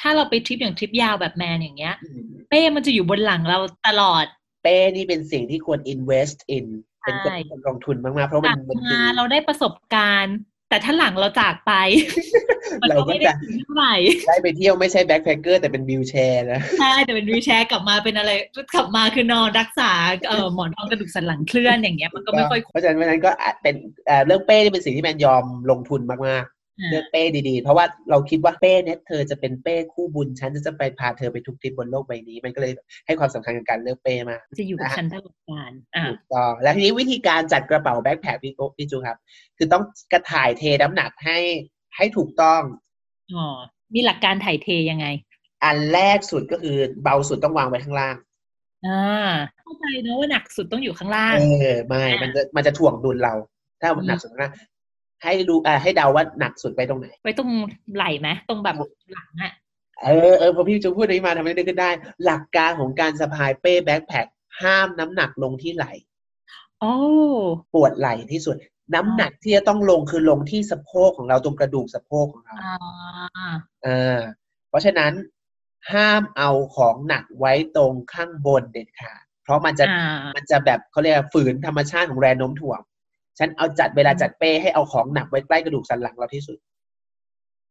ถ้าเราไปทริปอย่างทริปยาวแบบแมนอย่างเงี้ยอืมเป้มันจะอยู่บนหลังเราตลอด เป้นี่เป็นสิ่งที่ควร invest in เป็นใช่ควรลงทุนมากๆเพราะกมัลันบมันคืมาอเราได้ประสบการณ์ แต่ถ้าหลังเราจากไปมันเราก็ก็ไม่ได้จะถึงเท่าไหร่ได้ไปเที่ยวไม่ใช่แบ็คแพคเกอร์แต่เป็นวิวแชร์นะใช่แต่เป็นวีลแชร์กลับมาเป็นอะไรกลับมาคือนอนรักษาเอ่อหมอนรองกระดูกสันหลังเคลื่อนอย่างเงี้ยมันก็ไม่ค่อยเพราะฉะนั้นเพราะฉะนั้นก็อาจเป็นเอ่อเรื่องเป้นี่เป็นสิ่งที่แมนยอมลงทุนมากๆ เลือกเป้ดีๆ เพราะว่าเราคิดว่าเป้เนี่ยเธอจะเป็นเป้คู่บุญฉันจะจะไปพาเธอไปทุกทริปบนโลกใบนี้ มันก็เลยให้ความสำคัญกับการเลือกเป้มากจะอยู่กับฉันตลอดกาลอ่าถูกต้องแล้วทีนี้วิธีการจัดกระเป๋าแบ็คแพคพี่โอ๊คพี่จูครับ คือต้องกระถ่ายเทน้ำหนักให้ให้ถูกต้องอ๋อมีหลักการถ่ายเทยังไง อันแรกสุดก็คือเบาสุดต้องวางไว้ข้างล่างอ่าเข้าใจนะว่าหนักสุดต้องอยู่ข้างล่างเออไม่อ่ามัมันจะมันจะถ่วงดุลเราถ้าอืมหนักสุดข้างล่าง ให้ดูอ่าให้เดาว่าหนักสุดไปตรงไหนไว้ตรงไหล่ไหมตรงแบบหลังอะเออเออพอพี่จูพูดนี้มาทำให้นึกขึ้นได้ หลักการของการสะพายเป้แบ็คแพคห้ามน้ำหนักลงที่ไหล่โอ้ปวดไหล่ที่สุด น้ำหนักที่จะต้องลงคือลงที่สะโพกของเราตรงกระดูกสะโพกของเราอ่าเออ เพราะฉะนั้นห้ามเอาของหนักไว้ตรงข้างบนเด็ดขาดเพราะมันจะอ่ามันจะแบบเขาเรียกว่าฝืนธรรมชาติของแรงโน้มถ่วง ฉันเอาจัดเวลาจัดเป้ให้เอาของหนักไว้ใกล้กระดูกสันหลังเราที่สุด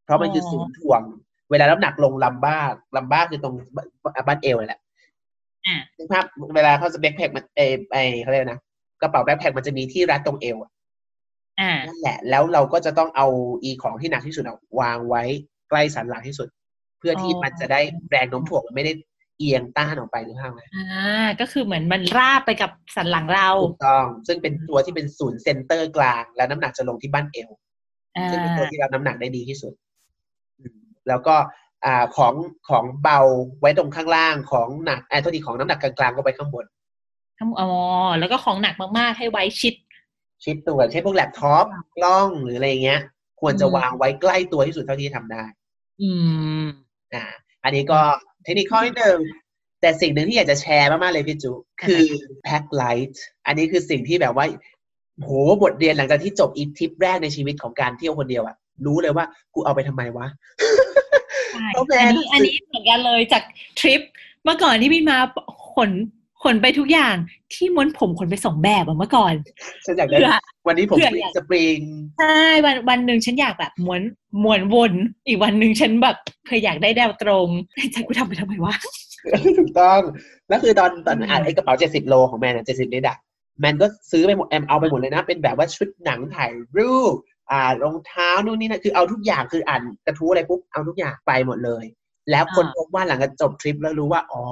เพราะมันคือศูนย์ถ่วง เวลาน้ำหนักลง lumbar lumbar คือตรงบั้นเอวนั่นแหละอ่านึกภาพเวลาเขาจะ backpack มันเอไอเขาเรียกนะกระเป๋า backpack มันจะมีที่รัดตรงเอวอะอ่านั่นแหละ แล้วเราก็จะต้องเอาอีของที่หนักที่สุดอะวางไว้ใกล้สันหลังที่สุด เพื่อที่อ๋อมันจะได้แรงโน้มถ่วงมันไม่ได้ เอียงต้านออกไปหรือเปล่าไหมอ่าก็คือเหมือนมันราบไปกับสันหลังเราถูกต้อง ซึ่งเป็นตัวที่เป็นศูนย์ center กลาง แล้วน้ำหนักจะลงที่บั้นเอวอ่าซึ่งเป็นตัวที่รับน้ำหนักได้ดีที่สุดอืมแล้วก็อ่าของของเบาไว้ตรงข้างล่างของหนักไอ้โทษทีของน้ำหนักกลางๆก็ไปข้างบนทั้งอ๋อแล้วก็ของหนักมากๆให้ไว้ชิด ชิดตัวเช่นพวกแล็ปท็อปกล้องหรืออะไรอย่างเงี้ย ควรจะอืมวางไว้ใกล้ตัวที่สุดเท่าที่ทำได้ อืมอ่าอันนี้ก็ เทคนิคข้อที่หนึ่งแต่สิ่งหนึ่งที่อยากจะแชร์มากๆเลยพี่จูคือ pack light อันนี้คือสิ่งที่แบบว่าโหบทเรียนหลังจากที่จบอีทริปแรกในชีวิตของการเที่ยวคนเดียวอะรู้เลยว่ากูเอาไปทำไมวะใช่เพราะแม่อันนี้อันนี้เหมือนกันเลยจากทริปเมื่อก่อนที่พี่มาขน ขนไปทุกอย่างที่ม้วนผมขนไปสองแบบอะเมื่อก่อนฉันอยากได้เพื่อวันนี้ผมเพื่อปริองยากสปริงใช่วันวันหนึ่งฉันอยากแบบม้วนม้วนวน อีกวันหนึ่งฉันแบบเคยอยากได้แนวตรงใจกูทำไปทำไมวะถูกต้องแล้วคือตอนตอนอืมอ่านไอ้กระเป๋าเจ็ดสิบโลของแมนอะเจ็ดสิบลิตรอะแมนก็ซื้อไปหมดแอมเอาไปหมดเลยนะ เป็นแบบว่าชุดหนังถ่ายรูปอ่ารองเท้านู่นนี่นะคือเอาทุกอย่างคืออ่านกระทู้อะไรปุ๊บเอาทุกอย่างไปหมดเลย แล้วคนพบว่าหลังจากจบทริปแล้วรู้ว่า อ๋อ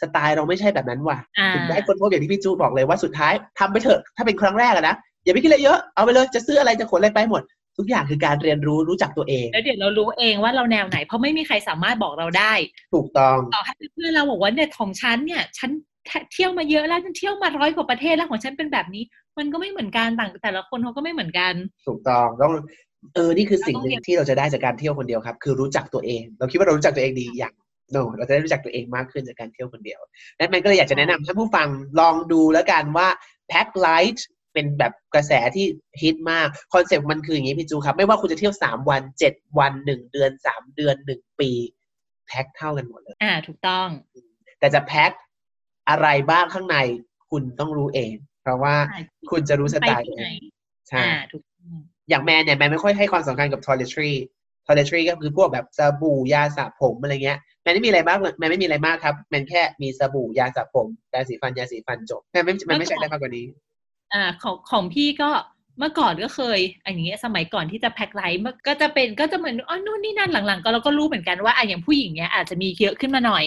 สไตล์เราไม่ใช่แบบนั้นว่ะอ่าถึงได้คนพบอย่างที่พี่จูบอกเลยว่าสุดท้ายทำไปเถอะถ้าเป็นครั้งแรกอะนะอย่าไปคิดอะไรเยอะเอาไปเลยจะซื้ออะไรจะขนอะไรไปหมด ทุกอย่างคือการเรียนรู้รู้จักตัวเอง แล้วเดี๋ยวเรารู้เองว่าเราแนวไหน เพราะไม่มีใครสามารถบอกเราได้ ถูกต้องต่อให้เพื่อนเราบอกว่าเนี่ยของฉันเนี่ยฉันเที่ยวมาเยอะแล้วฉันเที่ยวมาร้อยกว่าประเทศแล้วของฉันเป็นแบบนี้ มันก็ไม่เหมือนกันต่างแต่ละคนเขาก็ไม่เหมือนกัน ถูกต้องต้องเออนี่คือสิ่งหนึ่เราต้องเรียงนที่เราจะได้จากการเที่ยวคนเดียวครับ คือรู้จักตัวเอง เราคิดว่าเรารู้จักตัวเองดีอย่าง no เราจะได้รู้จักตัวเองมากขึ้นจากการเที่ยวคนเดียวนั้นมันก็เลยอยากจะแนะนำท่านผู้ฟังลองดูแล้วกันว่า Pack Light เป็นแบบกระแสที่ฮิตมาก คอนเซ็ปต์มันคืออย่างนี้พี่จูครับ ไม่ว่าคุณจะเที่ยวสามวันเจ็ดวันหนึ่งเดือนสามเดือนหนึ่งปี แพ็คเท่ากันหมดเลย อ่าถูกต้อง แต่จะแพ็คอะไรบ้างข้างในคุณต้องรู้เอง เพราะว่าใช่คุณจะรู้สไปไตล์ที่ตัวไหเอนงใช่อ่าถูกต้องอย่างแมนเนี่ยแมนไม่ค่อยให้ความสำคัญกับ toiletry toiletry ก็คือพวกแบบสบู่ยาสระผมอะไรเงี้ยแมนไม่มีอะไรมากเลยแมนไม่มีอะไรมากครับแมนแค่มีสบู่ยาสระผมยาสีฟันยาสีฟันจบแมนไม่แมนไม่ใช่ได้มากกว่านี้ อ่าของของพี่ก็เมื่อก่อนก็เคยอันนี้สมัยก่อนที่จะแพ็คไลท์มันก็จะเป็นก็จะเหมือนอ๋อนู่นนี่นั่นหลังๆ ก็เราก็รู้เหมือนกันว่าอะอย่างผู้หญิงเนี้ยอาจจะมีเยอะขึ้นมาหน่อย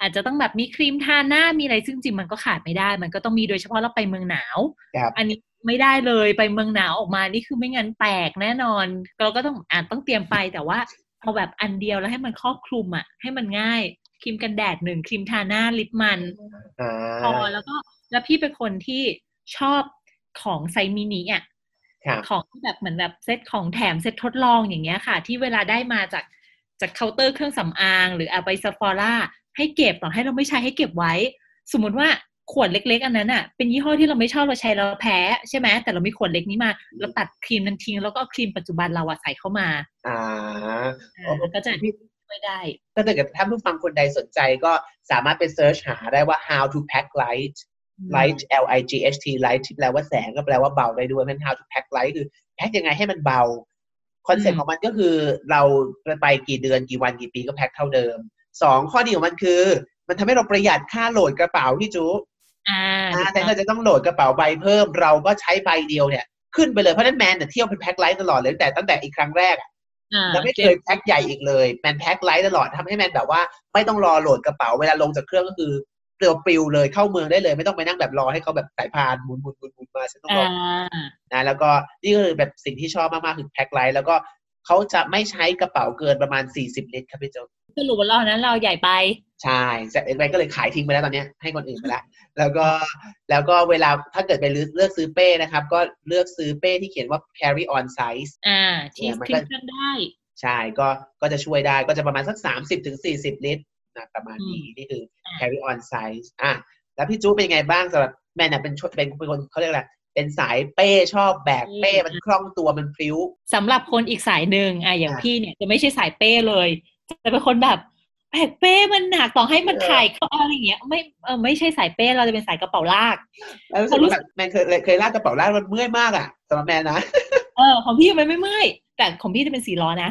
อาจจะต้องแบบมีครีมทาหน้ามีอะไรซึ่งจริงมันก็ขาดไม่ได้ มันก็ต้องมีโดยเฉพาะเราไปเมืองหนาวครับอันนี้ ไม่ได้เลยไปเมืองหนาวออกมานี่คือไม่งั้นแตกแน่นอน เราก็ต้องอ่านต้องเตรียมไปแต่ว่าเอาแบบอันเดียวแล้วให้มันครอบคลุมอะ ให้มันง่ายครีมกันแดดหนึ่งครีมทาหน้าลิปมันอ่าพอแล้วก็แล้วพี่เป็นคนที่ชอบของไซส์มินิอะครับของที่แบบเหมือนแบบเซตของแถมเซตทดลองอย่างเงี้ยค่ะ ที่เวลาได้มาจากจากเคาน์เตอร์เครื่องสำอาง หรือเอาไปซ p ฟอร่าให้เก็บต่อให้เราไม่ใช้ให้เก็บไว้ สมมติว่า ขวดเล็ก ๆ อันนั้นอะเป็นยี่ห้อที่เราไม่ชอบเราใช้เราแพ้ใช่ไหมแต่เรามีขวดเล็กนี้มา เราตัดครีมนั้นทิ้งแล้วก็เอาครีมปัจจุบันเราอะใส่เข้ามา อ่าอ่ามันก็จะช่วยได้ถ้าเกิดท่านผู้ฟังคนใดสนใจก็สามารถไป search หาได้ว่า how to pack light light L I G H T light ที่แปลว่าแสงก็แปลว่าเบาได้ด้วยเพราะฉะนั้น how to pack light คือแพ็คยังไงให้มันเบา concept อืต์มของมันก็คือเราไปกี่เดือนกี่วันกี่ปีก็แพ็คเท่าเดิมสองข้อดีของมันคือ มันทำให้เราประหยัดค่าโหลดกระเป๋าพี่จูอ่าอ่า แทนที่เราจะต้องโหลดกระเป๋าใบเพิ่ม เราก็ใช้ใบเดียวเนี่ย ขึ้นไปเลยเพราะฉะนั้นแมนเนี่ยเที่ยวเป็น pack light ตลอดเลยตั้งแต่ตั้งแต่อีกครั้งแรกอะอ่าแล้วไม่เคยแพ็คใหญ่อีกเลยแมน pack light ตลอดทำให้แมนแบบว่า ไม่ต้องรอโหลดกระเป๋าเวลาลงจากเครื่องก็คือปลิวปลิวเลยเข้าเมืองได้เลยไม่ต้องไปนั่งแบบรอให้เขาแบบสายพานหมุนหมุนหมุนหมุนมาฉันต้องรอ่าอนะแล้วก็นี่ก็คือแบบสิ่งที่ชอบมากๆคือแพ็คไลท์แล้วก็ เขาจะไม่ใช้กระเป๋าเกินประมาณ 40 ลิตรครับพี่โจสรุปว่าเรานั้นเราใหญ่ไป ใช่แต่เอ็นไก็เลยขายทิ้งไปแล้วตอนเนี้ยให้คนอื่นไปแล้ว แล้วก็แล้วก็เวลาถ้าเกิดไปเลือกเลือกซื้อเป้นะครับ ก็เลือกซื้อเป้ที่เขียนว่า carry on size อ่าที่เนี่ยมันคลิก็ปเครื่องได้ ใช่ก็ก็จะช่วยได้ก็จะประมาณสัก 30ถึง40ลิตรนะประมาณนี้อืมนี่คืออ่า carry on size อะแล้วพี่จูเป็นยังไงบ้างสำหรับแม่น่ะเป็นชเป็นเป็นคนเขาเรียกอะไร เป็นสายเป้ชอบแบกเป้มันคล่องตัวมันพลิ้วสำหรับคนอีกสายหนึ่งอะอย่างอะพี่เนี่ยจะไม่ใช่สายเป้เลย จะเป็นคนแบบแบกเป้มันหนักต่อให้มันเออถ่ายเข้าอะไรอย่างเงี้ย ไม่เออไม่ใช่สายเป้เราจะเป็นสายกระเป๋าลากแล้วรู้สึกว่าแบบแมนเคยเคยลากกระเป๋าลากมันเมื่อยมากอะสำหรับแมนนะเออของพี่มันไม่เมื่อยแต่ของพี่จะเป็นสี่ล้อนะ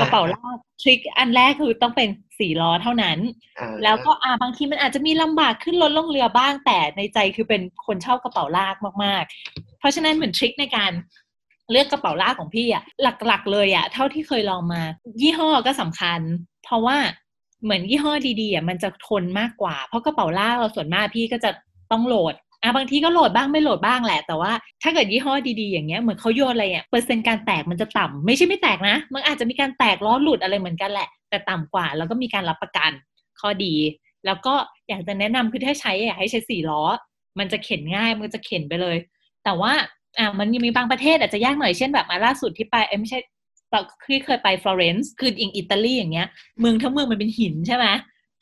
กระเป๋าลากทริคอันแรกคือต้องเป็นสี่ล้อเท่านั้นอ่าแล้วก็อ่าบางทีมันอาจจะมีลำบากขึ้นรถลงเรือบ้างแต่ในใจคือเป็นคนชอบกระเป๋าลากมากๆ เพราะฉะนั้นเหมือนทริคในการเลือกกระเป๋าลากของพี่อะหลักๆ เลยอะเท่าที่เคยลองมา ยี่ห้อก็สำคัญ เพราะว่าเหมือนยี่ห้อดีๆอะมันจะทนมากกว่า เพราะกระเป๋าลากเราส่วนมากพี่ก็จะต้องโหลด อะบางทีก็โหลดบ้างไม่โหลดบ้างแหละ แต่ว่าถ้าเกิดยี่ห้อดีๆอย่างเงี้ยเหมือนเขาโยนอะไรอะเปอร์เซ็นต์การแตกมันจะต่ำไม่ใช่ไม่แตกนะ มันอาจจะมีการแตกล้อหลุดอะไรเหมือนกันแหละ แต่ต่ำกว่า แล้วก็มีการรับประกันข้อดี แล้วก็อยากจะแนะนำคือถ้าใช้อยากให้ใช้สี่ล้อ มันจะเข็นง่ายมันจะเข็นไปเลย แต่ว่าอ่ามันมีบางประเทศอาจจะยากหน่อยเช่นแบบอะล่าสุดที่ไปเอ้ไม่ใช่ตอนที่เคยไปฟลอเรนซ์คืออย่างอิตาลีอย่างเงี้ย เมืองทั้งเมืองมันเป็นหินใช่ไหม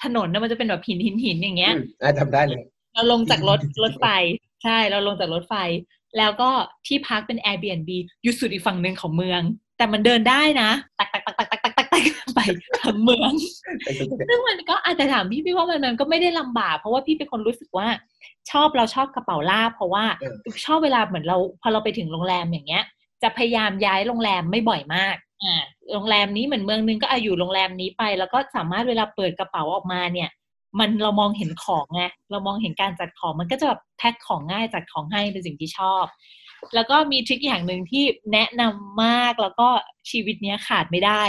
ถนนน่ะมันจะเป็นแบบหินหินหินอย่างเงี้ยอ่าทำได้เลย เราลงจากรถรถไฟ ใช่เราลงจากรถไฟ แล้วก็ที่พักเป็น Airbnb อยู่สุดอีกฝั่งหนึ่งของเมือง แต่มันเดินได้นะตักตักตักตักตักตักตักตักไปทั้งเมืองซึ่งมันก็อาจจะถามพี่พี่ว่ามันมันก็ไม่ได้ลำบาก เพราะว่าพี่เป็นคนรู้สึกว่า ชอบเราชอบกระเป๋าลากเพราะว่าเออชอบเวลาเหมือนเรา พอเราไปถึงโรงแรมอย่างเงี้ย จะพยายามย้ายโรงแรมไม่บ่อยมากอ่าโรงแรมนี้เหมือนเมืองนึงก็อาอยู่โรงแรมนี้ไป แล้วก็สามารถเวลาเปิดกระเป๋าออกมาเนี่ย มันเรามองเห็นของไงเรามองเห็นการจัดของมันก็จะแบบแพ็คของง่ายจัดของให้เป็นสิ่งที่ชอบ แล้วก็มีทริคอย่างหนึ่งที่แนะนำมากแล้วก็ชีวิตเนี้ยขาดไม่ได้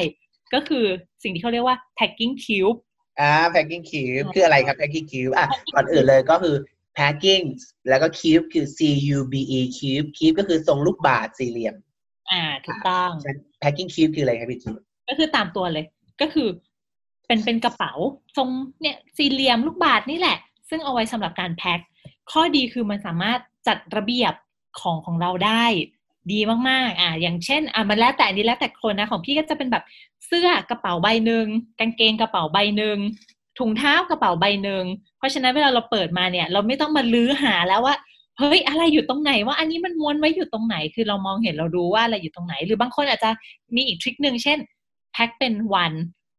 ก็คือสิ่งที่เขาเรียกว่า packing cube อ่า packing cube คืออะไรครับ packing cube อะก่อนอื่นเลยก็คือ packing แล้วก็ cube คือ c u b e cube cube ก็คือทรงลูกบาศก์สี่เหลี่ยม อ่าถูกต้องฉะนั้น packing cube คืออะไรครับพี่จีก็คือตามตัวเลย ก็คือ เป็นเป็นกระเป๋าทรงเนี่ยสี่เหลี่ยมลูกบาศก์นี่แหละ ซึ่งเอาไว้สำหรับการแพ็คข้อดีคือมันสามารถจัดระเบียบของของเราได้ดีมากๆ อ่า อย่างเช่น อ่ามันแล้วแต่นนี้แล้วแต่คนนะ ของพี่ก็จะเป็นแบบเสื้อกระเป๋าใบหนึ่งกางเกงกระเป๋าใบหนึ่งถุงเท้ากระเป๋าใบหนึ่งเพราะฉะนั้นเวลาเราเปิดมาเนี่ย เราไม่ต้องมาลื้อหาแล้วว่าเฮ้ยอะไรอยู่ตรงไหนว่าอันนี้มันม้วนไว้อยู่ตรงไหน คือเรามองเห็นเรารู้ว่าอะไรอยู่ตรงไหน หรือบางคนอาจจะมีอีกทริคหนึ่งเช่นแพ็คเป็นวัน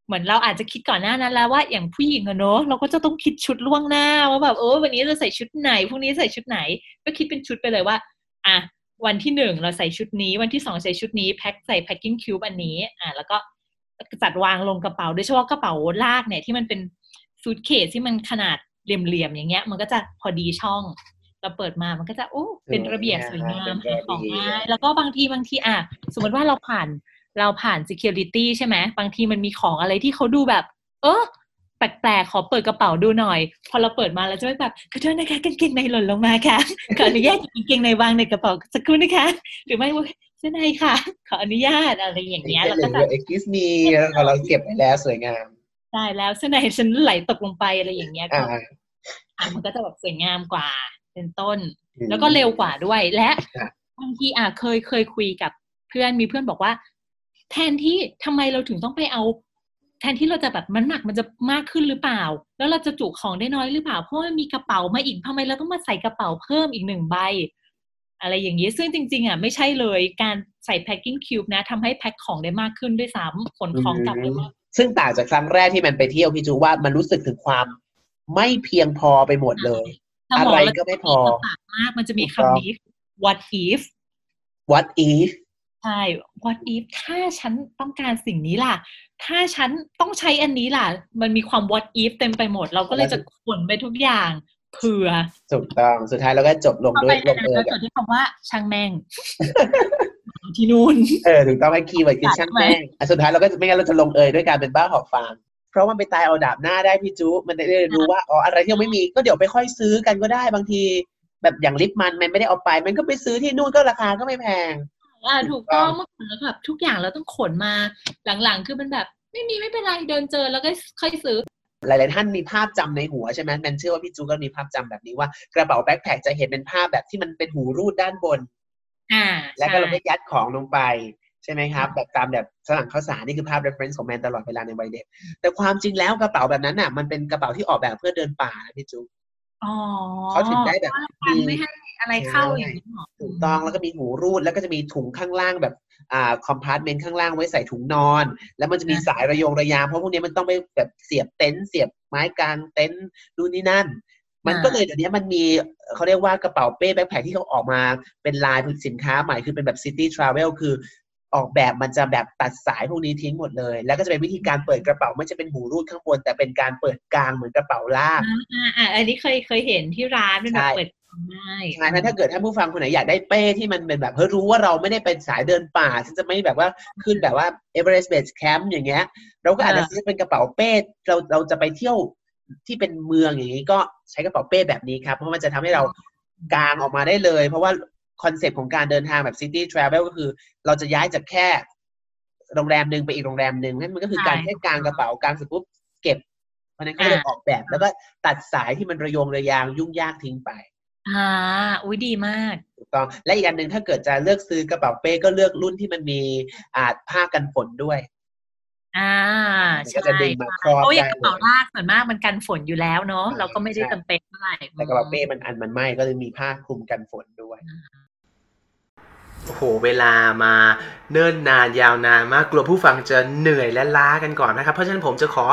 เหมือนเราอาจจะคิดก่อนหน้านั้นแล้วว่าอย่างผู้หญิงอะเนอะเราก็จะต้องคิดชุดล่วงหน้าว่าแบบเออวันนี้จะใส่ชุดไหนพรุ่งนี้ใส่ชุดไหน ก็คิดเป็นชุดไปเลยว่า อะวันที่หนึ่งเราใส่ชุดนี้ วันที่สองใส่ชุดนี้แพ็คใส่ packing cube อันนี้ อะแล้วก็จัดวางลงกระเป๋าโดยเฉพาะกระเป๋าลากเนี่ยที่มันเป็นซูทเคสที่มันขนาดเหลี่ยมๆอย่างเงี้ย มันก็จะพอดีช่องเราเปิดมามันก็จะโอ้เป็นระเบียบสวยงามหาของง่ายแล้วก็บางทีบางทีอะสมมติว่าเราผ่าน เราผ่าน security ใช่ไหมบางทีมันมีของอะไรที่เขาดูแบบ เออแแปลกๆ ขอเปิดกระเป๋าดูหน่อย พอเราเปิดมาแล้วจะไม่แบบขอโทษนะคะกางเกงในหล่นลงมาค่ะขออนุญาตหยิบกางเกงในวางในกระเป๋าสักครู่นะคะ หรือไม่ว่าเสื้อในค่ะ ขออนุญาตอะไรอย่างเงี้ยแล้วก็แบบเอ็กซ์มีเราเก็บไว้แล้วสวยงามได้แล้วเสื้อในฉันไหลตกลงไปอะไรอย่างเงี้ยก็อ่าอะมันก็จะแบบสวยงามกว่าเป็นต้นอืมแล้วก็เร็วกว่าด้วยและครับบางทีอะเคยเคยคุยกับเพื่อนมีเพื่อนบอกว่า แทนที่ทำไมเราถึงต้องไปเอา แทนที่เราจะแบบมันหนักมันจะมากขึ้นหรือเปล่า แล้วเราจะจุของได้น้อยหรือเปล่า เพราะว่ามีกระเป๋ามาอีกทำไมเราต้องมาใส่กระเป๋าเพิ่มอีกหนึ่งใบ อะไรอย่างนี้ซึ่งจริง ๆอะไม่ใช่เลยการใส่ packing cube นะทำให้แพ็คของได้มากขึ้นด้วยซ้ำขนของกลับได้มากซึ่งต่างจากครั้งแรกที่มันไปเที่ยวพี่จูว่ามันรู้สึกถึงความไม่เพียงพอไปหมดเลยสมองอะไรเราก็ไม่พอจะปากมากมันจะมีถูกต้องคำนี้ what if what if ใช่ what if ถ้าฉันต้องการสิ่งนี้ล่ะ ถ้าฉันต้องใช้อันนี้ล่ะ มันมีความ what if เต็มไปหมด เราก็เลยจะขนไปทุกอย่างเผื่อถูกต้องสุดท้ายเราก็จบลงเข้าด้ไปวยในลงนั้นเอยแล้วแบจบดที่คำว่าช่างแม่งที่นู่นเออถูกต้องไหมคีย์เวิร์ดคือช่างใช่ไหมแม่งอะสุดท้ายเราก็ไม่งั้นเราจะลงเอยด้วยการเป็นบ้าหอบฟางเพราะมันไปตายเอาดาบหน้าได้พี่จูมันได้เรียนรู้ว่าอ๋ออะไรที่ยังไม่มีก็เดี๋ยวไปค่อยซื้อกันก็ได้บางที แบบอย่างลิปมันมันไม่ได้เอาไป มันก็ไปซื้อที่นู่นก็ราคาก็ไม่แพง อ่าถูกต้องเมื่อก่อนแล้วแบบทุกอย่างเราต้องขนมาหลังๆ คือมันแบบ ไม่มีไม่เป็นไรเดินเจอแล้วก็ค่อยซื้อหลาย ๆ ท่านมีภาพจำในหัวใช่ไหมแมนเชื่อว่าพี่จูก็มีภาพจำแบบนี้ว่ากระเป๋าแบ็คแพคจะเห็นเป็นภาพแบบที่มันเป็นหูรูดด้านบน อ่า แล้วก็เราใช่ก็ยัดของลงไปใช่ไหมครับ แบบตามแบบฝรั่งข้าวสารนี่คือภาพ reference ของแมนตลอดเวลาในวัยเด็กแต่ความจริงแล้วกระเป๋าแบบนั้นน่ะ มันเป็นกระเป๋าที่ออกแบบเพื่อเดินป่านะพี่จูอ๋อ เขาถึงได้แบบกันไม่ให้อะไรเข้าอย่างนี้หรอถูกต้องแล้วก็มีหูรูดแล้วก็จะมีถุงข้างล่างแบบอ่า compartment ข้างล่างไว้ใส่ถุงนอน แล้วมันจะมีสายระโยงระยางเพราะพวกนี้มันต้องไปแบบเสียบเต็นท์เสียบไม้กางเต็นท์นู่นนี่นั่น มันก็เลยเดี๋ยวนี้มันมีเขาเรียกว่ากระเป๋าเป้ backpack ที่เขาออกมาเป็นลายผลิตสินค้าใหม่คือเป็นแบบ City Travel คือ ออกแบบมันจะแบบตัดสายพวกนี้ทิ้งหมดเลย แล้วก็จะเป็นวิธีการเปิดกระเป๋าไม่ใช่เป็นหูรูดข้างบน แต่เป็นการเปิดกลางเหมือนกระเป๋าลากอ่าอ่าอ่าอันนี้เคยเคยเห็นที่ร้านเป็นแบบใช่เปิดง่ายใช่เพราะถ้าเกิดท่านผู้ฟังคนไหนอยากได้เป้ที่มันเป็นแบบเฮ้ยรู้ว่าเราไม่ได้เป็นสายเดินป่าฉันจะไม่แบบว่าขึ้นแบบว่า Everest Base Camp อย่างเงี้ย เราก็อาจจะซื้อเป็นกระเป๋าเป้เราเราจะไปเที่ยวที่เป็นเมืองอย่างนี้ก็ใช้กระเป๋าเป้แบบนี้ครับ เพราะมันจะทำให้เรากางออกมาได้เลย เพราะว่า concept ของการเดินทางแบบ City Travel ก็คือ เราจะย้ายจากแค่โรงแรมหนึ่งไปอีกโรงแรมหนึ่งนั่นมันก็คือการแค่กางกระเป๋ากางเสร็จปุ๊บเก็บ เพราะฉะนั้นเขาเลยออกแบบแล้วก็ตัดสายที่มันระโยงระยางยุ่งยากทิ้งไปอ่าอุ้ยดีมากถูกต้องและอีกอันหนึ่งถ้าเกิดจะเลือกซื้อกระเป๋าเป้ก็เลือกรุ่นที่มันมีอ่าผ้ากันฝนด้วย อ่ามันใช่ก็จะดึงมาครอบเพราะอได้ย่างกระเป๋าลากส่วนมากมันกันฝนอยู่แล้วเนาะใช่เราก็ไม่ได้ใช่จำเป็นเท่าไหร่แต่กระเป๋าเป้มันอันมันไหมก็เลยมีผ้าคลุมกันฝนด้วย โอ้โหเวลามาเนิ่นนานยาวนานมากกลัวผู้ฟังจะเหนื่อยและล้ากันก่อนนะครับ เพราะฉะนั้นผมจะขอ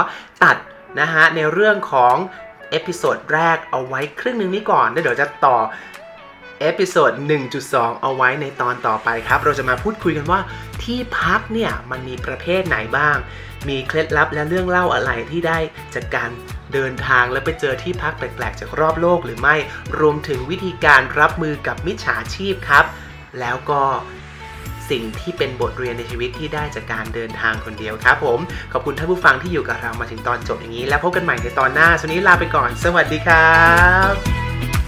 ตัดนะฮะในเรื่องของ episode แรกเอาไว้ครึ่งหนึ่งนี้ก่อนแล้วเดี๋ยวจะต่อ episode 1.2 เอาไว้ในตอนต่อไปครับ เราจะมาพูดคุยกันว่าที่พักเนี่ยมันมีประเภทไหนบ้าง มีเคล็ดลับและเรื่องเล่าอะไรที่ได้จากการเดินทางและไปเจอที่พักแปลกๆ จากรอบโลกหรือไม่ รวมถึงวิธีการรับมือกับมิจฉาชีพครับ แล้วก็สิ่งที่เป็นบทเรียนในชีวิตที่ได้จากการเดินทางคนเดียวครับผม ขอบคุณท่านผู้ฟังที่อยู่กับเรามาถึงตอนจบอย่างนี้ แล้วพบกันใหม่ในตอนหน้าสวนนี้ลาไปก่อน สวัสดีครับ